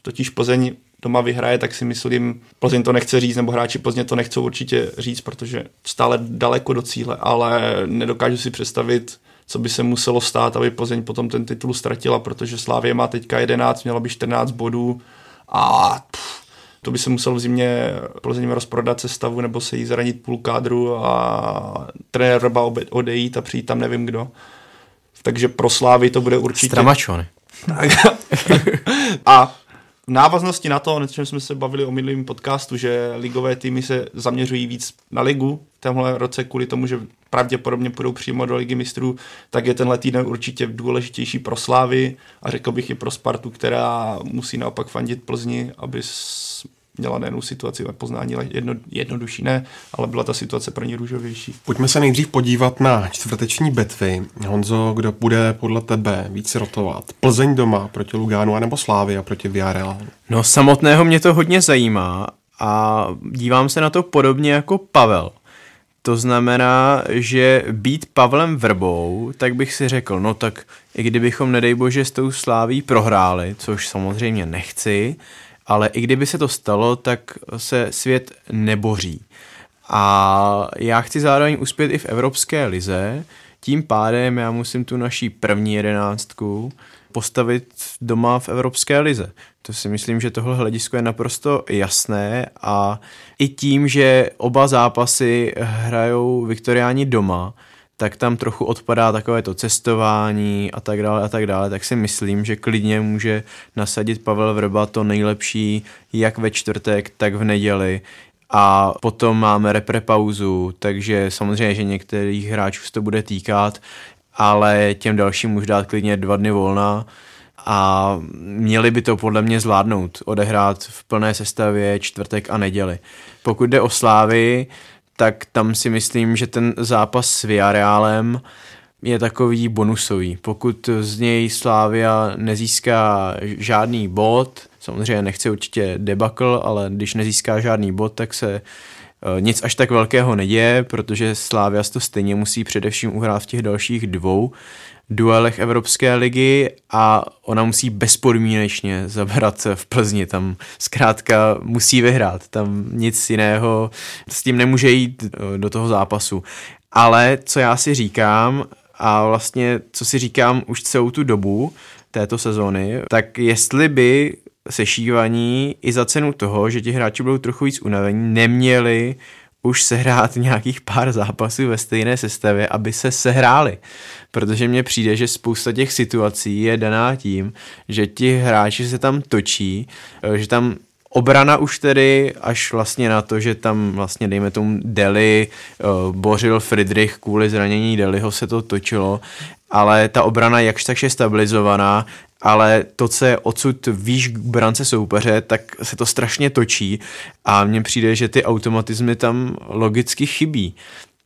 Speaker 5: totiž Plzeň doma vyhraje, tak si myslím, Plzeň to nechce říct, nebo hráči Plzně to nechcou určitě říct, protože stále daleko do cíle, ale nedokážu si představit, co by se muselo stát, aby Plzeň potom ten titul ztratila, protože Slávě má teďka 11, měla by 14 bodů a pff, to by se musel v zimě Plzeň rozprodat sestavu nebo se jí zranit půl kádru a trenér Rba odejít a přijít tam nevím kdo. Takže pro Slávy to bude určitě...
Speaker 7: Stramačony.
Speaker 5: a v návaznosti na to, o čem jsme se bavili o minulém podcastu, že ligové týmy se zaměřují víc na ligu v tomhle roce kvůli tomu, že pravděpodobně půjdou přímo do ligy mistrů, tak je tenhle týden určitě důležitější pro Slávy a řekl bych i pro Spartu, která musí naopak fandit Plzni, aby měla nejenom situaci ve poznání jedno, jednodušší, ne, ale byla ta situace pro ní růžovější.
Speaker 4: Pojďme se nejdřív podívat na čtvrteční betvy. Honzo, kdo bude podle tebe víc rotovat? Plzeň doma proti Lugánu anebo Slávy a proti Villarreal?
Speaker 7: No samotného mě to hodně zajímá a dívám se na to podobně jako Pavel. To znamená, že být Pavlem Vrbou, tak bych si řekl, no tak i kdybychom, nedej bože, s tou sláví prohráli, což samozřejmě nechci, ale i kdyby se to stalo, tak se svět neboří. A já chci zároveň uspět i v Evropské lize, tím pádem já musím tu naší první jedenáctku postavit doma v Evropské lize. To si myslím, že tohle hledisko je naprosto jasné a i tím, že oba zápasy hrajou Viktoriáni doma, tak tam trochu odpadá takové to cestování a tak dále a tak dále, tak si myslím, že klidně může nasadit Pavel Vrba to nejlepší jak ve čtvrtek, tak v neděli. A potom máme repre pauzu, takže samozřejmě, že některých hráčů se to bude týkat, ale těm dalším můžu dát klidně dva dny volna. A měli by to podle mě zvládnout, odehrát v plné sestavě čtvrtek a neděli. Pokud jde o Slávy, tak tam si myslím, že ten zápas s Villarealem je takový bonusový. Pokud z něj Slávia nezíská žádný bod, samozřejmě nechce určitě debakl, ale když nezíská žádný bod, tak se eh, nic až tak velkého neděje, protože Slávia to stejně musí především uhrát v těch dalších dvou duelech Evropské ligy a ona musí bezpodmínečně zabrat v Plzni, tam zkrátka musí vyhrát, tam nic jiného, s tím nemůže jít eh, do toho zápasu. Ale co já si říkám a vlastně co si říkám už celou tu dobu této sezóny, tak jestli by sešívaní i za cenu toho, že ti hráči budou trochu víc unavení, neměli už sehrát nějakých pár zápasů ve stejné sestavě, aby se sehráli. Protože mně přijde, že spousta těch situací je daná tím, že ti hráči se tam točí, eh, že tam Obrana už tedy až vlastně na to, že tam vlastně dejme tomu Deli uh, bořil Friedrich kvůli zranění Deliho se to točilo, ale ta obrana jakž tak je stabilizovaná ale to, co je odsud výš k brance soupeře, tak se to strašně točí a mně přijde, že ty automatizmy tam logicky chybí.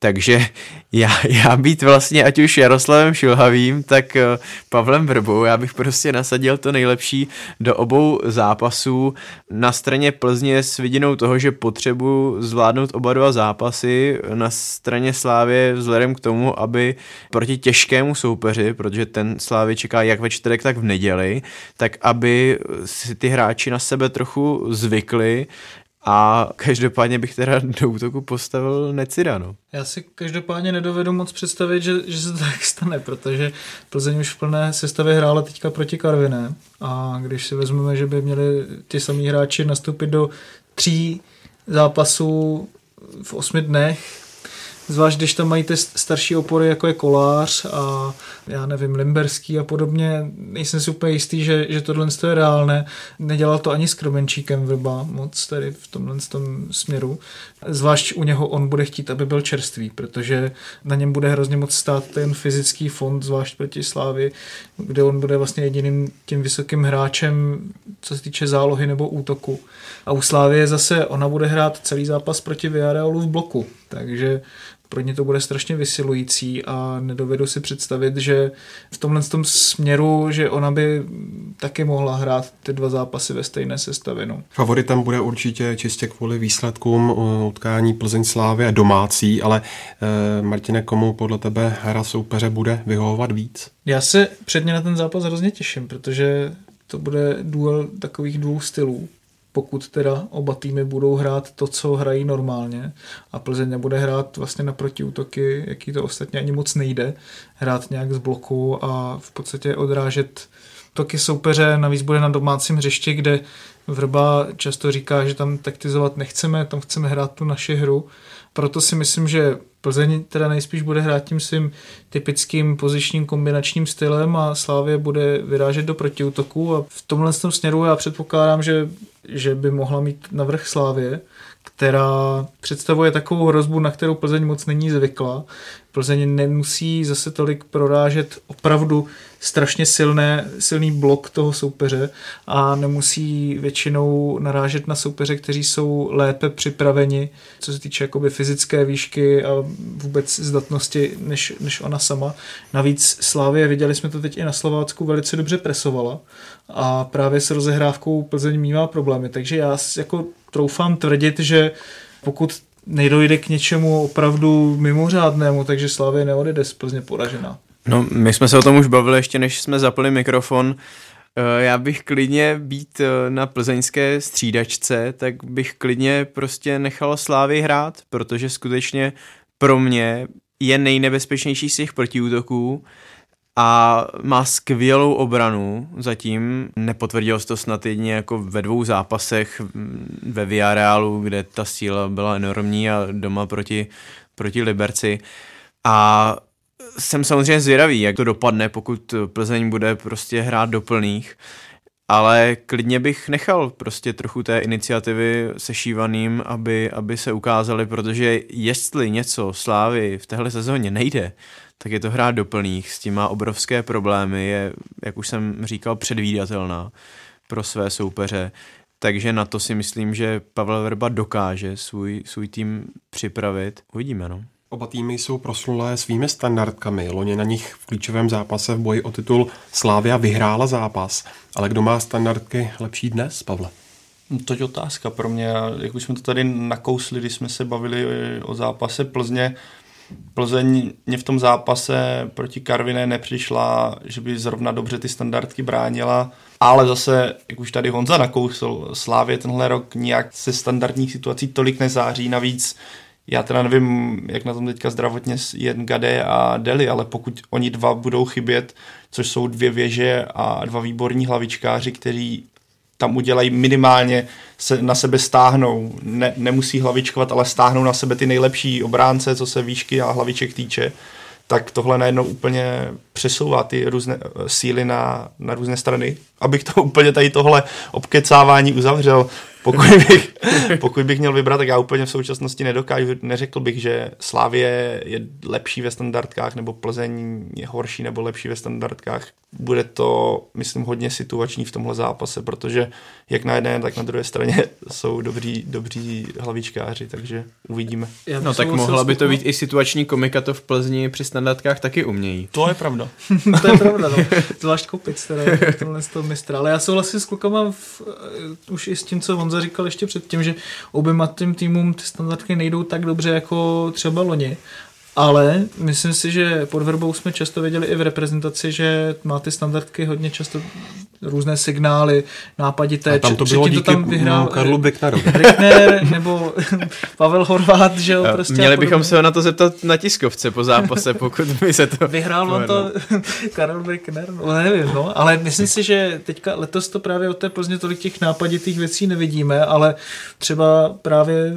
Speaker 7: Takže já, já být vlastně ať už Jaroslavem Šilhavým, tak eh, Pavlem Vrbou, já bych prostě nasadil to nejlepší do obou zápasů. Na straně Plzně s vidinou toho, že potřebuji zvládnout oba dva zápasy, na straně Slávě vzhledem k tomu, aby proti těžkému soupeři, protože ten Slávě čeká jak ve čtvrtek, tak v neděli, tak aby si ty hráči na sebe trochu zvykli, a každopádně bych teda do útoku postavil Necida, no.
Speaker 6: Já si každopádně nedovedu moc představit, že, že se to tak stane, protože Plzeň už v plné sestavě hrála teďka proti Karviné a když si vezmeme, že by měli ty samý hráči nastoupit do tří zápasů v osmi dnech, Zvlášť, když tam mají ty starší opory, jako je Kolář a já nevím, Limberský a podobně, nejsem si úplně jistý, že, že tohle je reálné. Nedělal to ani s Kromenčíkem Vrba moc tady v tomhle tom směru. Zvlášť u něho on bude chtít, aby byl čerstvý, protože na něm bude hrozně moc stát ten fyzický fond, zvlášť proti Slávy, kde on bude vlastně jediným tím vysokým hráčem, co se týče zálohy nebo útoku. A u Slávy zase ona bude hrát celý zápas proti Villarrealu v bloku, takže pro ně to bude strašně vysilující a nedovedu si představit, že v tomhle tom směru, že ona by taky mohla hrát ty dva zápasy ve stejné sestavě. No.
Speaker 4: Favoritem bude určitě čistě kvůli výsledkům utkání Plzeň Slávy a domácí, ale eh, Martine, komu podle tebe hra soupeře bude vyhovovat víc?
Speaker 6: Já se předně na ten zápas hrozně těším, protože to bude duel takových dvou stylů pokud teda oba týmy budou hrát to, co hrají normálně a Plzeň nebude hrát vlastně na protiútoky, jaký to ostatně ani moc nejde, hrát nějak z bloku a v podstatě odrážet toky soupeře, navíc bude na domácím hřišti, kde Vrba často říká, že tam taktizovat nechceme, tam chceme hrát tu naši hru. Proto si myslím, že Plzeň teda nejspíš bude hrát tím svým typickým pozičním kombinačním stylem a Slávě bude vyrážet do protiútoku a v tomhle směru já předpokládám, že, že by mohla mít navrh Slávě, která představuje takovou hrozbu, na kterou Plzeň moc není zvykla. Plzeň nemusí zase tolik prorážet opravdu strašně silné, silný blok toho soupeře a nemusí většinou narážet na soupeře, kteří jsou lépe připraveni, co se týče jakoby fyzické výšky a vůbec zdatnosti, než, než ona sama. Navíc Slávě, viděli jsme to teď i na Slovácku, velice dobře presovala a právě s rozehrávkou Plzeň mývá problémy, takže já jako troufám tvrdit, že pokud nejdojde k něčemu opravdu mimořádnému, takže Slavě neodjede z Plzně poražená.
Speaker 7: No, my jsme se o tom už bavili ještě, než jsme zapli mikrofon. Eh, já bych klidně být eh, na plzeňské střídačce, tak bych klidně prostě nechal Slávy hrát, protože skutečně pro mě je nejnebezpečnější z těch protiútoků a má skvělou obranu zatím. Nepotvrdil se to snad jedině jako ve dvou zápasech ve Villarealu, kde ta síla byla enormní a doma proti, proti Liberci. A jsem samozřejmě zvědavý, jak to dopadne, pokud Plzeň bude prostě hrát do plných, ale klidně bych nechal prostě trochu té iniciativy sešívaným, aby, aby se ukázali, protože jestli něco Slávy v téhle sezóně nejde, tak je to hrát do plných, s tím má obrovské problémy, je, jak už jsem říkal, předvídatelná pro své soupeře, takže na to si myslím, že Pavel Verba dokáže svůj, svůj tým připravit. Uvidíme, no.
Speaker 4: Oba týmy jsou proslulé svými standardkami. Loni na nich v klíčovém zápase v boji o titul Slávia vyhrála zápas. Ale kdo má standardky lepší dnes, Pavle?
Speaker 5: No, to je otázka pro mě. Jak už jsme to tady nakousli, když jsme se bavili o zápase Plzně, Plzeň mě v tom zápase proti Karviné nepřišla, že by zrovna dobře ty standardky bránila, ale zase, jak už tady Honza nakousl, Slávě tenhle rok nějak se standardních situací tolik nezáří, navíc já teda nevím, jak na tom teďka zdravotně jen Gade a Deli, ale pokud oni dva budou chybět, což jsou dvě věže a dva výborní hlavičkáři, kteří tam udělají minimálně, se na sebe stáhnou, ne, nemusí hlavičkovat, ale stáhnou na sebe ty nejlepší obránce, co se výšky a hlaviček týče, tak tohle najednou úplně přesouvá ty různé eh, síly na, na různé strany. Abych to úplně tady tohle obkecávání uzavřel, pokud bych, pokud bych měl vybrat, tak já úplně v současnosti nedokážu, neřekl bych, že Slávě je lepší ve standardkách, nebo Plzeň je horší nebo lepší ve standardkách. Bude to, myslím, hodně situační v tomhle zápase, protože jak na jedné, tak na druhé straně jsou dobří, dobří hlavičkáři, takže uvidíme.
Speaker 7: No tak mohla by to být i situační komika, to v Plzni při standardkách taky umějí.
Speaker 5: To je pravda.
Speaker 6: to je pravda, no. Zvlášť Kopic, teda tohle z toho mistra. Ale já souhlasím s klukama v, uh, už i s tím, co Honza říkal ještě předtím, že oběma tím týmům ty standardky nejdou tak dobře jako třeba loni. Ale myslím si, že pod verbou jsme často viděli i v reprezentaci, že má ty standardky hodně často různé signály, nápadité. A
Speaker 4: tam to bylo díky to tam vyhrál Karlu Bricknerovi.
Speaker 6: Brickner nebo Pavel Horvát, že jo, prostě.
Speaker 7: Měli bychom se ho na to zeptat na tiskovce po zápase, pokud by se to...
Speaker 6: Vyhrál on to Karel Brickner, no nevím, no, ale myslím si, že teďka letos to právě od té Plzně tolik těch nápaditých věcí nevidíme, ale třeba právě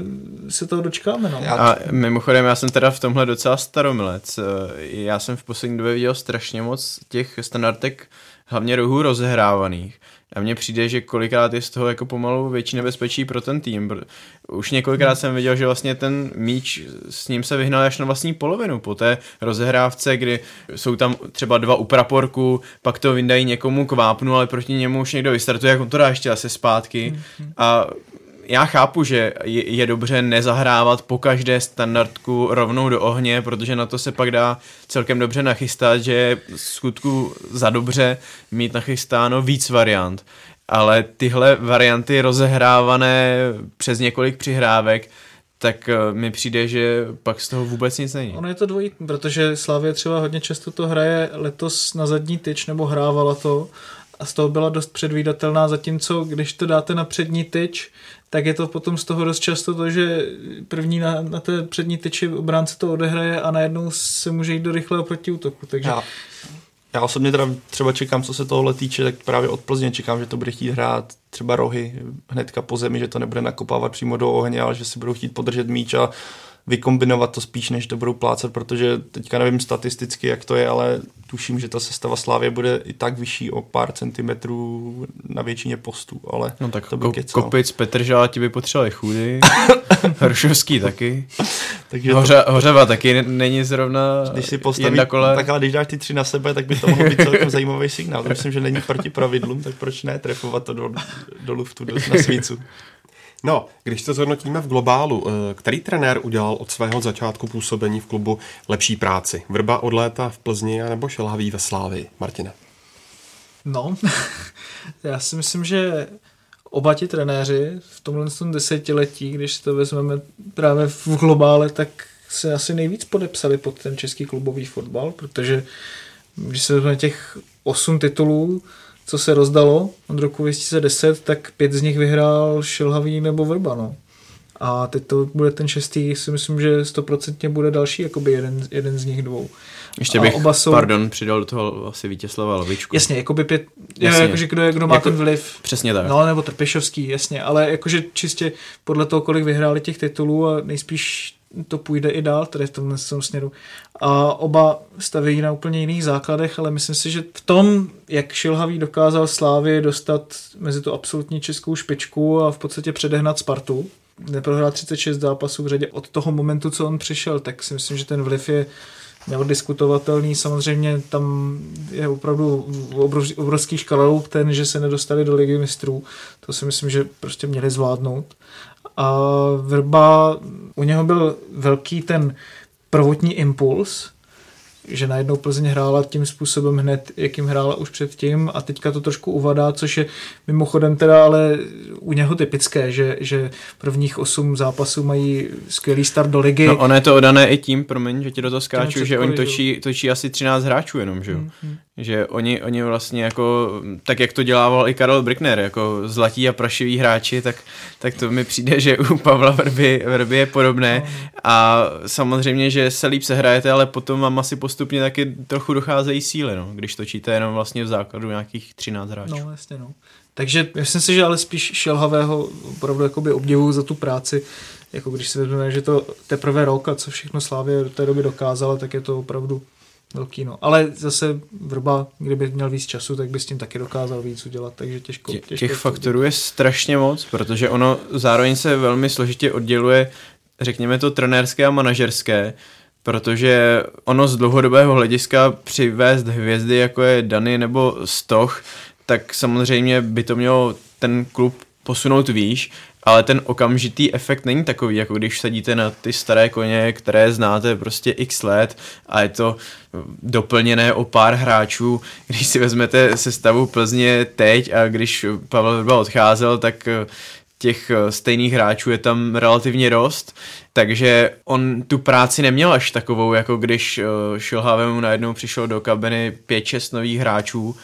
Speaker 6: se toho dočkáme, no.
Speaker 7: A mimochodem, já jsem teda v tomhle docela staromilec. Já jsem v poslední době viděl strašně moc těch standardek hlavně rohů rozehrávaných. A mně přijde, že kolikrát je z toho jako pomalu větší nebezpečí pro ten tým. Už několikrát hmm. jsem viděl, že vlastně ten míč s ním se vyhnal až na vlastní polovinu po té rozehrávce, kdy jsou tam třeba dva u praporku, pak to vyndají někomu k vápnu, ale proti němu už někdo vystartuje, jak on to dá ještě asi zpátky. Hmm. A já chápu, že je, dobře nezahrávat po každé standardku rovnou do ohně, protože na to se pak dá celkem dobře nachystat, že je skutku za dobře mít nachystáno víc variant. Ale tyhle varianty rozehrávané přes několik přihrávek, tak eh, mi přijde, že pak z toho vůbec nic není.
Speaker 6: Ono je to dvojí, protože Slavě třeba hodně často to hraje letos na zadní tyč, nebo hrávala to a z toho byla dost předvídatelná, zatímco když to dáte na přední tyč, tak je to potom z toho dost často to, že první na, na té přední tyči obránce to odehraje a najednou se může jít do rychlého protiútoku. Takže...
Speaker 5: Já, já osobně teda třeba čekám, co se tohle týče, tak právě od Plzně čekám, že to bude chtít hrát třeba rohy hnedka po zemi, že to nebude nakopávat přímo do ohně, ale že si budou chtít podržet míč a vykombinovat to spíš, než to budou plácat, protože teďka nevím statisticky, jak to je, ale tuším, že ta sestava Slávě bude i tak vyšší o pár centimetrů na většině postů, ale
Speaker 7: no tak to by ko- Kopic, Petržala ti by potřebovali chůdy, Hršovský taky, Takže Hoře, to... Hořeva taky není zrovna když si postaví,
Speaker 5: Tak ale když dáš ty tři na sebe, tak by to mohlo být celkem zajímavý signál. To myslím, že není proti pravidlům, tak proč ne trefovat to do, do luftu, do, na svícu.
Speaker 4: No, když to zhodnotíme v globálu, eh, který trenér udělal od svého začátku působení v klubu lepší práci? Vrba od léta v Plzni nebo Šelhavý ve Slávii? Martine?
Speaker 6: No, já si myslím, že oba ti trenéři v tomhle desetiletí, když si to vezmeme právě v globále, tak se asi nejvíc podepsali pod ten český klubový fotbal, protože když se vezmeme těch osm titulů, co se rozdalo od roku 2010, tak pět z nich vyhrál Šilhavý nebo Vrba. No. A teď to bude ten šestý, si myslím, že stoprocentně bude další, jakoby jeden, jeden z nich dvou.
Speaker 7: Ještě bych, oba jsou... pardon, přidal do toho asi Vítězslava Lavičku.
Speaker 6: Jasně, jakoby pět, jasně. jakože kdo, je, kdo má jako, ten vliv.
Speaker 7: Přesně tak.
Speaker 6: No, nebo Trpišovský, jasně, ale jakože čistě podle toho, kolik vyhráli těch titulů a nejspíš to půjde i dál, tady v tomhle směru. A oba staví na úplně jiných základech, ale myslím si, že v tom, jak Šilhavý dokázal Slávy dostat mezi tu absolutní českou špičku a v podstatě předehnat Spartu, neprohrál 36 zápasů v řadě od toho momentu, co on přišel, tak si myslím, že ten vliv je neodiskutovatelný. Samozřejmě tam je opravdu obrovský škalou ten, že se nedostali do ligy mistrů. To si myslím, že prostě měli zvládnout. A Vrba, u něho byl velký ten prvotní impuls, že najednou Plzeň hrála tím způsobem hned, jakým hrála už předtím a teďka to trošku uvadá, což je mimochodem teda ale u něho typické, že, že prvních osm zápasů mají skvělý start do ligy.
Speaker 7: No ono je to odané i tím, promiň, že ti do toho skáču, že oni točí, točí asi 13 hráčů jenom, že jo? Mm-hmm. Že oni, oni vlastně jako, tak jak to dělával i Karel Brickner, jako zlatí a prašivý hráči, tak, tak to mi přijde, že u Pavla Vrby, Vrby je podobné no. a samozřejmě, že se líp sehrajete, ale potom vám asi postupně taky trochu docházejí síly, no, když točíte jenom vlastně v základu nějakých 13 hráčů.
Speaker 6: No, jasně, no. Takže myslím si, že ale spíš Šelhavého opravdu jakoby obdivuju za tu práci, jako když si vezmeme, že to teprve rok a co všechno Slávě do té doby dokázala, tak je to opravdu velký, no. Ale zase Vrba, kdyby měl víc času, tak by s tím taky dokázal víc udělat, takže těžko.
Speaker 7: těžko Těch faktorů je strašně moc, protože ono zároveň se velmi složitě odděluje, řekněme to trenérské a manažerské, protože ono z dlouhodobého hlediska přivést hvězdy, jako je Dany nebo Stoch, tak samozřejmě by to mělo ten klub posunout výš, ale ten okamžitý efekt není takový, jako když sedíte na ty staré koně, které znáte prostě x let a je to doplněné o pár hráčů. Když si vezmete sestavu Plzně teď a když Pavel Vrba odcházel, tak těch stejných hráčů je tam relativně dost, takže on tu práci neměl až takovou, jako když Šilhavemu najednou přišlo do kabiny 5-6 nových hráčů,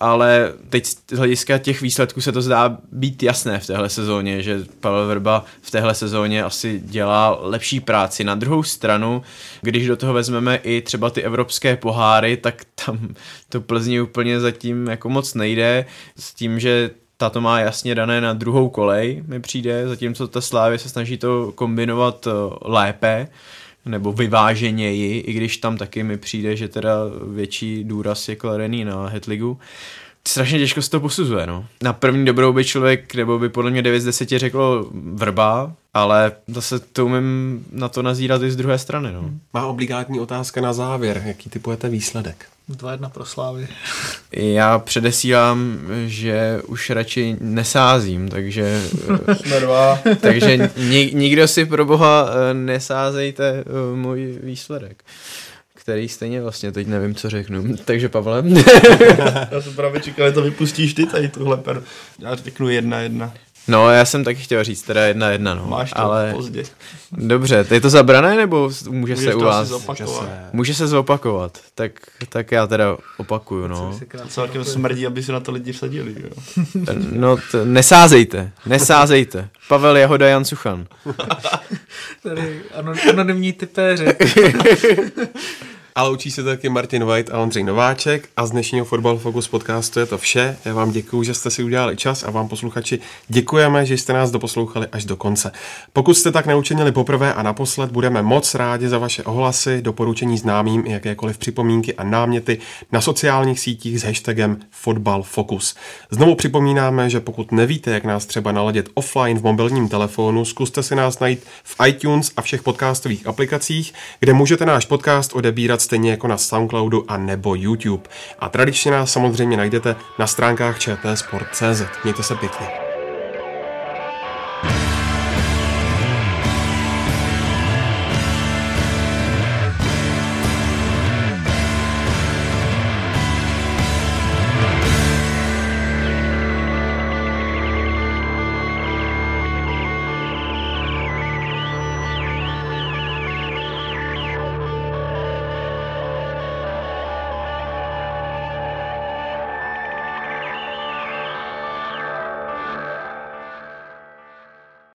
Speaker 7: ale teď z hlediska těch výsledků se to zdá být jasné v téhle sezóně, že Pavel Vrba v téhle sezóně asi dělá lepší práci. Na druhou stranu, když do toho vezmeme i třeba ty evropské poháry, tak tam to Plzni úplně zatím jako moc nejde s tím, že ta to má jasně dané na druhou kolej, mi přijde, zatímco ta Slávě se snaží to kombinovat eh, lépe nebo vyváženěji, i když tam taky mi přijde, že teda větší důraz je kladený na Hetligu. Strašně těžko se to posuzuje, no. Na první dobrou by člověk, nebo by podle mě 9 z 10 řeklo vrba, ale zase to umím na to nazírat i z druhé strany, no.
Speaker 4: Má obligátní otázka na závěr. Jaký typujete výsledek?
Speaker 6: 2-1 pro Slávy.
Speaker 7: Já předesílám, že už radši nesázím, takže...
Speaker 5: Jsme dva.
Speaker 7: takže ni, nikdo si pro boha eh, nesázejte eh, můj výsledek který stejně vlastně teď nevím, co řeknu. Takže Pavle.
Speaker 5: Já jsem právě čekal, že to vypustíš ty tady tuhle per. Já řeknu jedna jedna.
Speaker 7: No, já jsem taky chtěl říct teda jedna jedna, no.
Speaker 5: Máš to
Speaker 7: ale...
Speaker 5: pozdě.
Speaker 7: Dobře, je to zabrané, nebo může
Speaker 5: Můžeš
Speaker 7: se u vás?
Speaker 5: Zopakovat.
Speaker 7: Může se zopakovat. Tak, tak já teda opakuju, no.
Speaker 5: Celkem smrdí, aby se na to lidi vsadili, jo.
Speaker 7: No, t- nesázejte, nesázejte. Pavel Jahoda Jan Suchan.
Speaker 6: Tady anonymní typéři.
Speaker 4: Ale učí se taky Martin White a Ondřej Nováček a z dnešního Football Focus podcastu je to vše. Já vám děkuji, že jste si udělali čas a vám posluchači děkujeme, že jste nás doposlouchali až do konce. Pokud jste tak neučinili poprvé a naposled, budeme moc rádi za vaše ohlasy, doporučení známým i jakékoliv připomínky a náměty na sociálních sítích s hashtagem Football Focus. Znovu připomínáme, že pokud nevíte, jak nás třeba naladit offline v mobilním telefonu, zkuste si nás najít v iTunes a všech podcastových aplikacích, kde můžete náš podcast odebírat stejně jako na Soundcloudu a nebo YouTube. A tradičně nás samozřejmě najdete na stránkách čtsport.cz. Mějte se pěkně.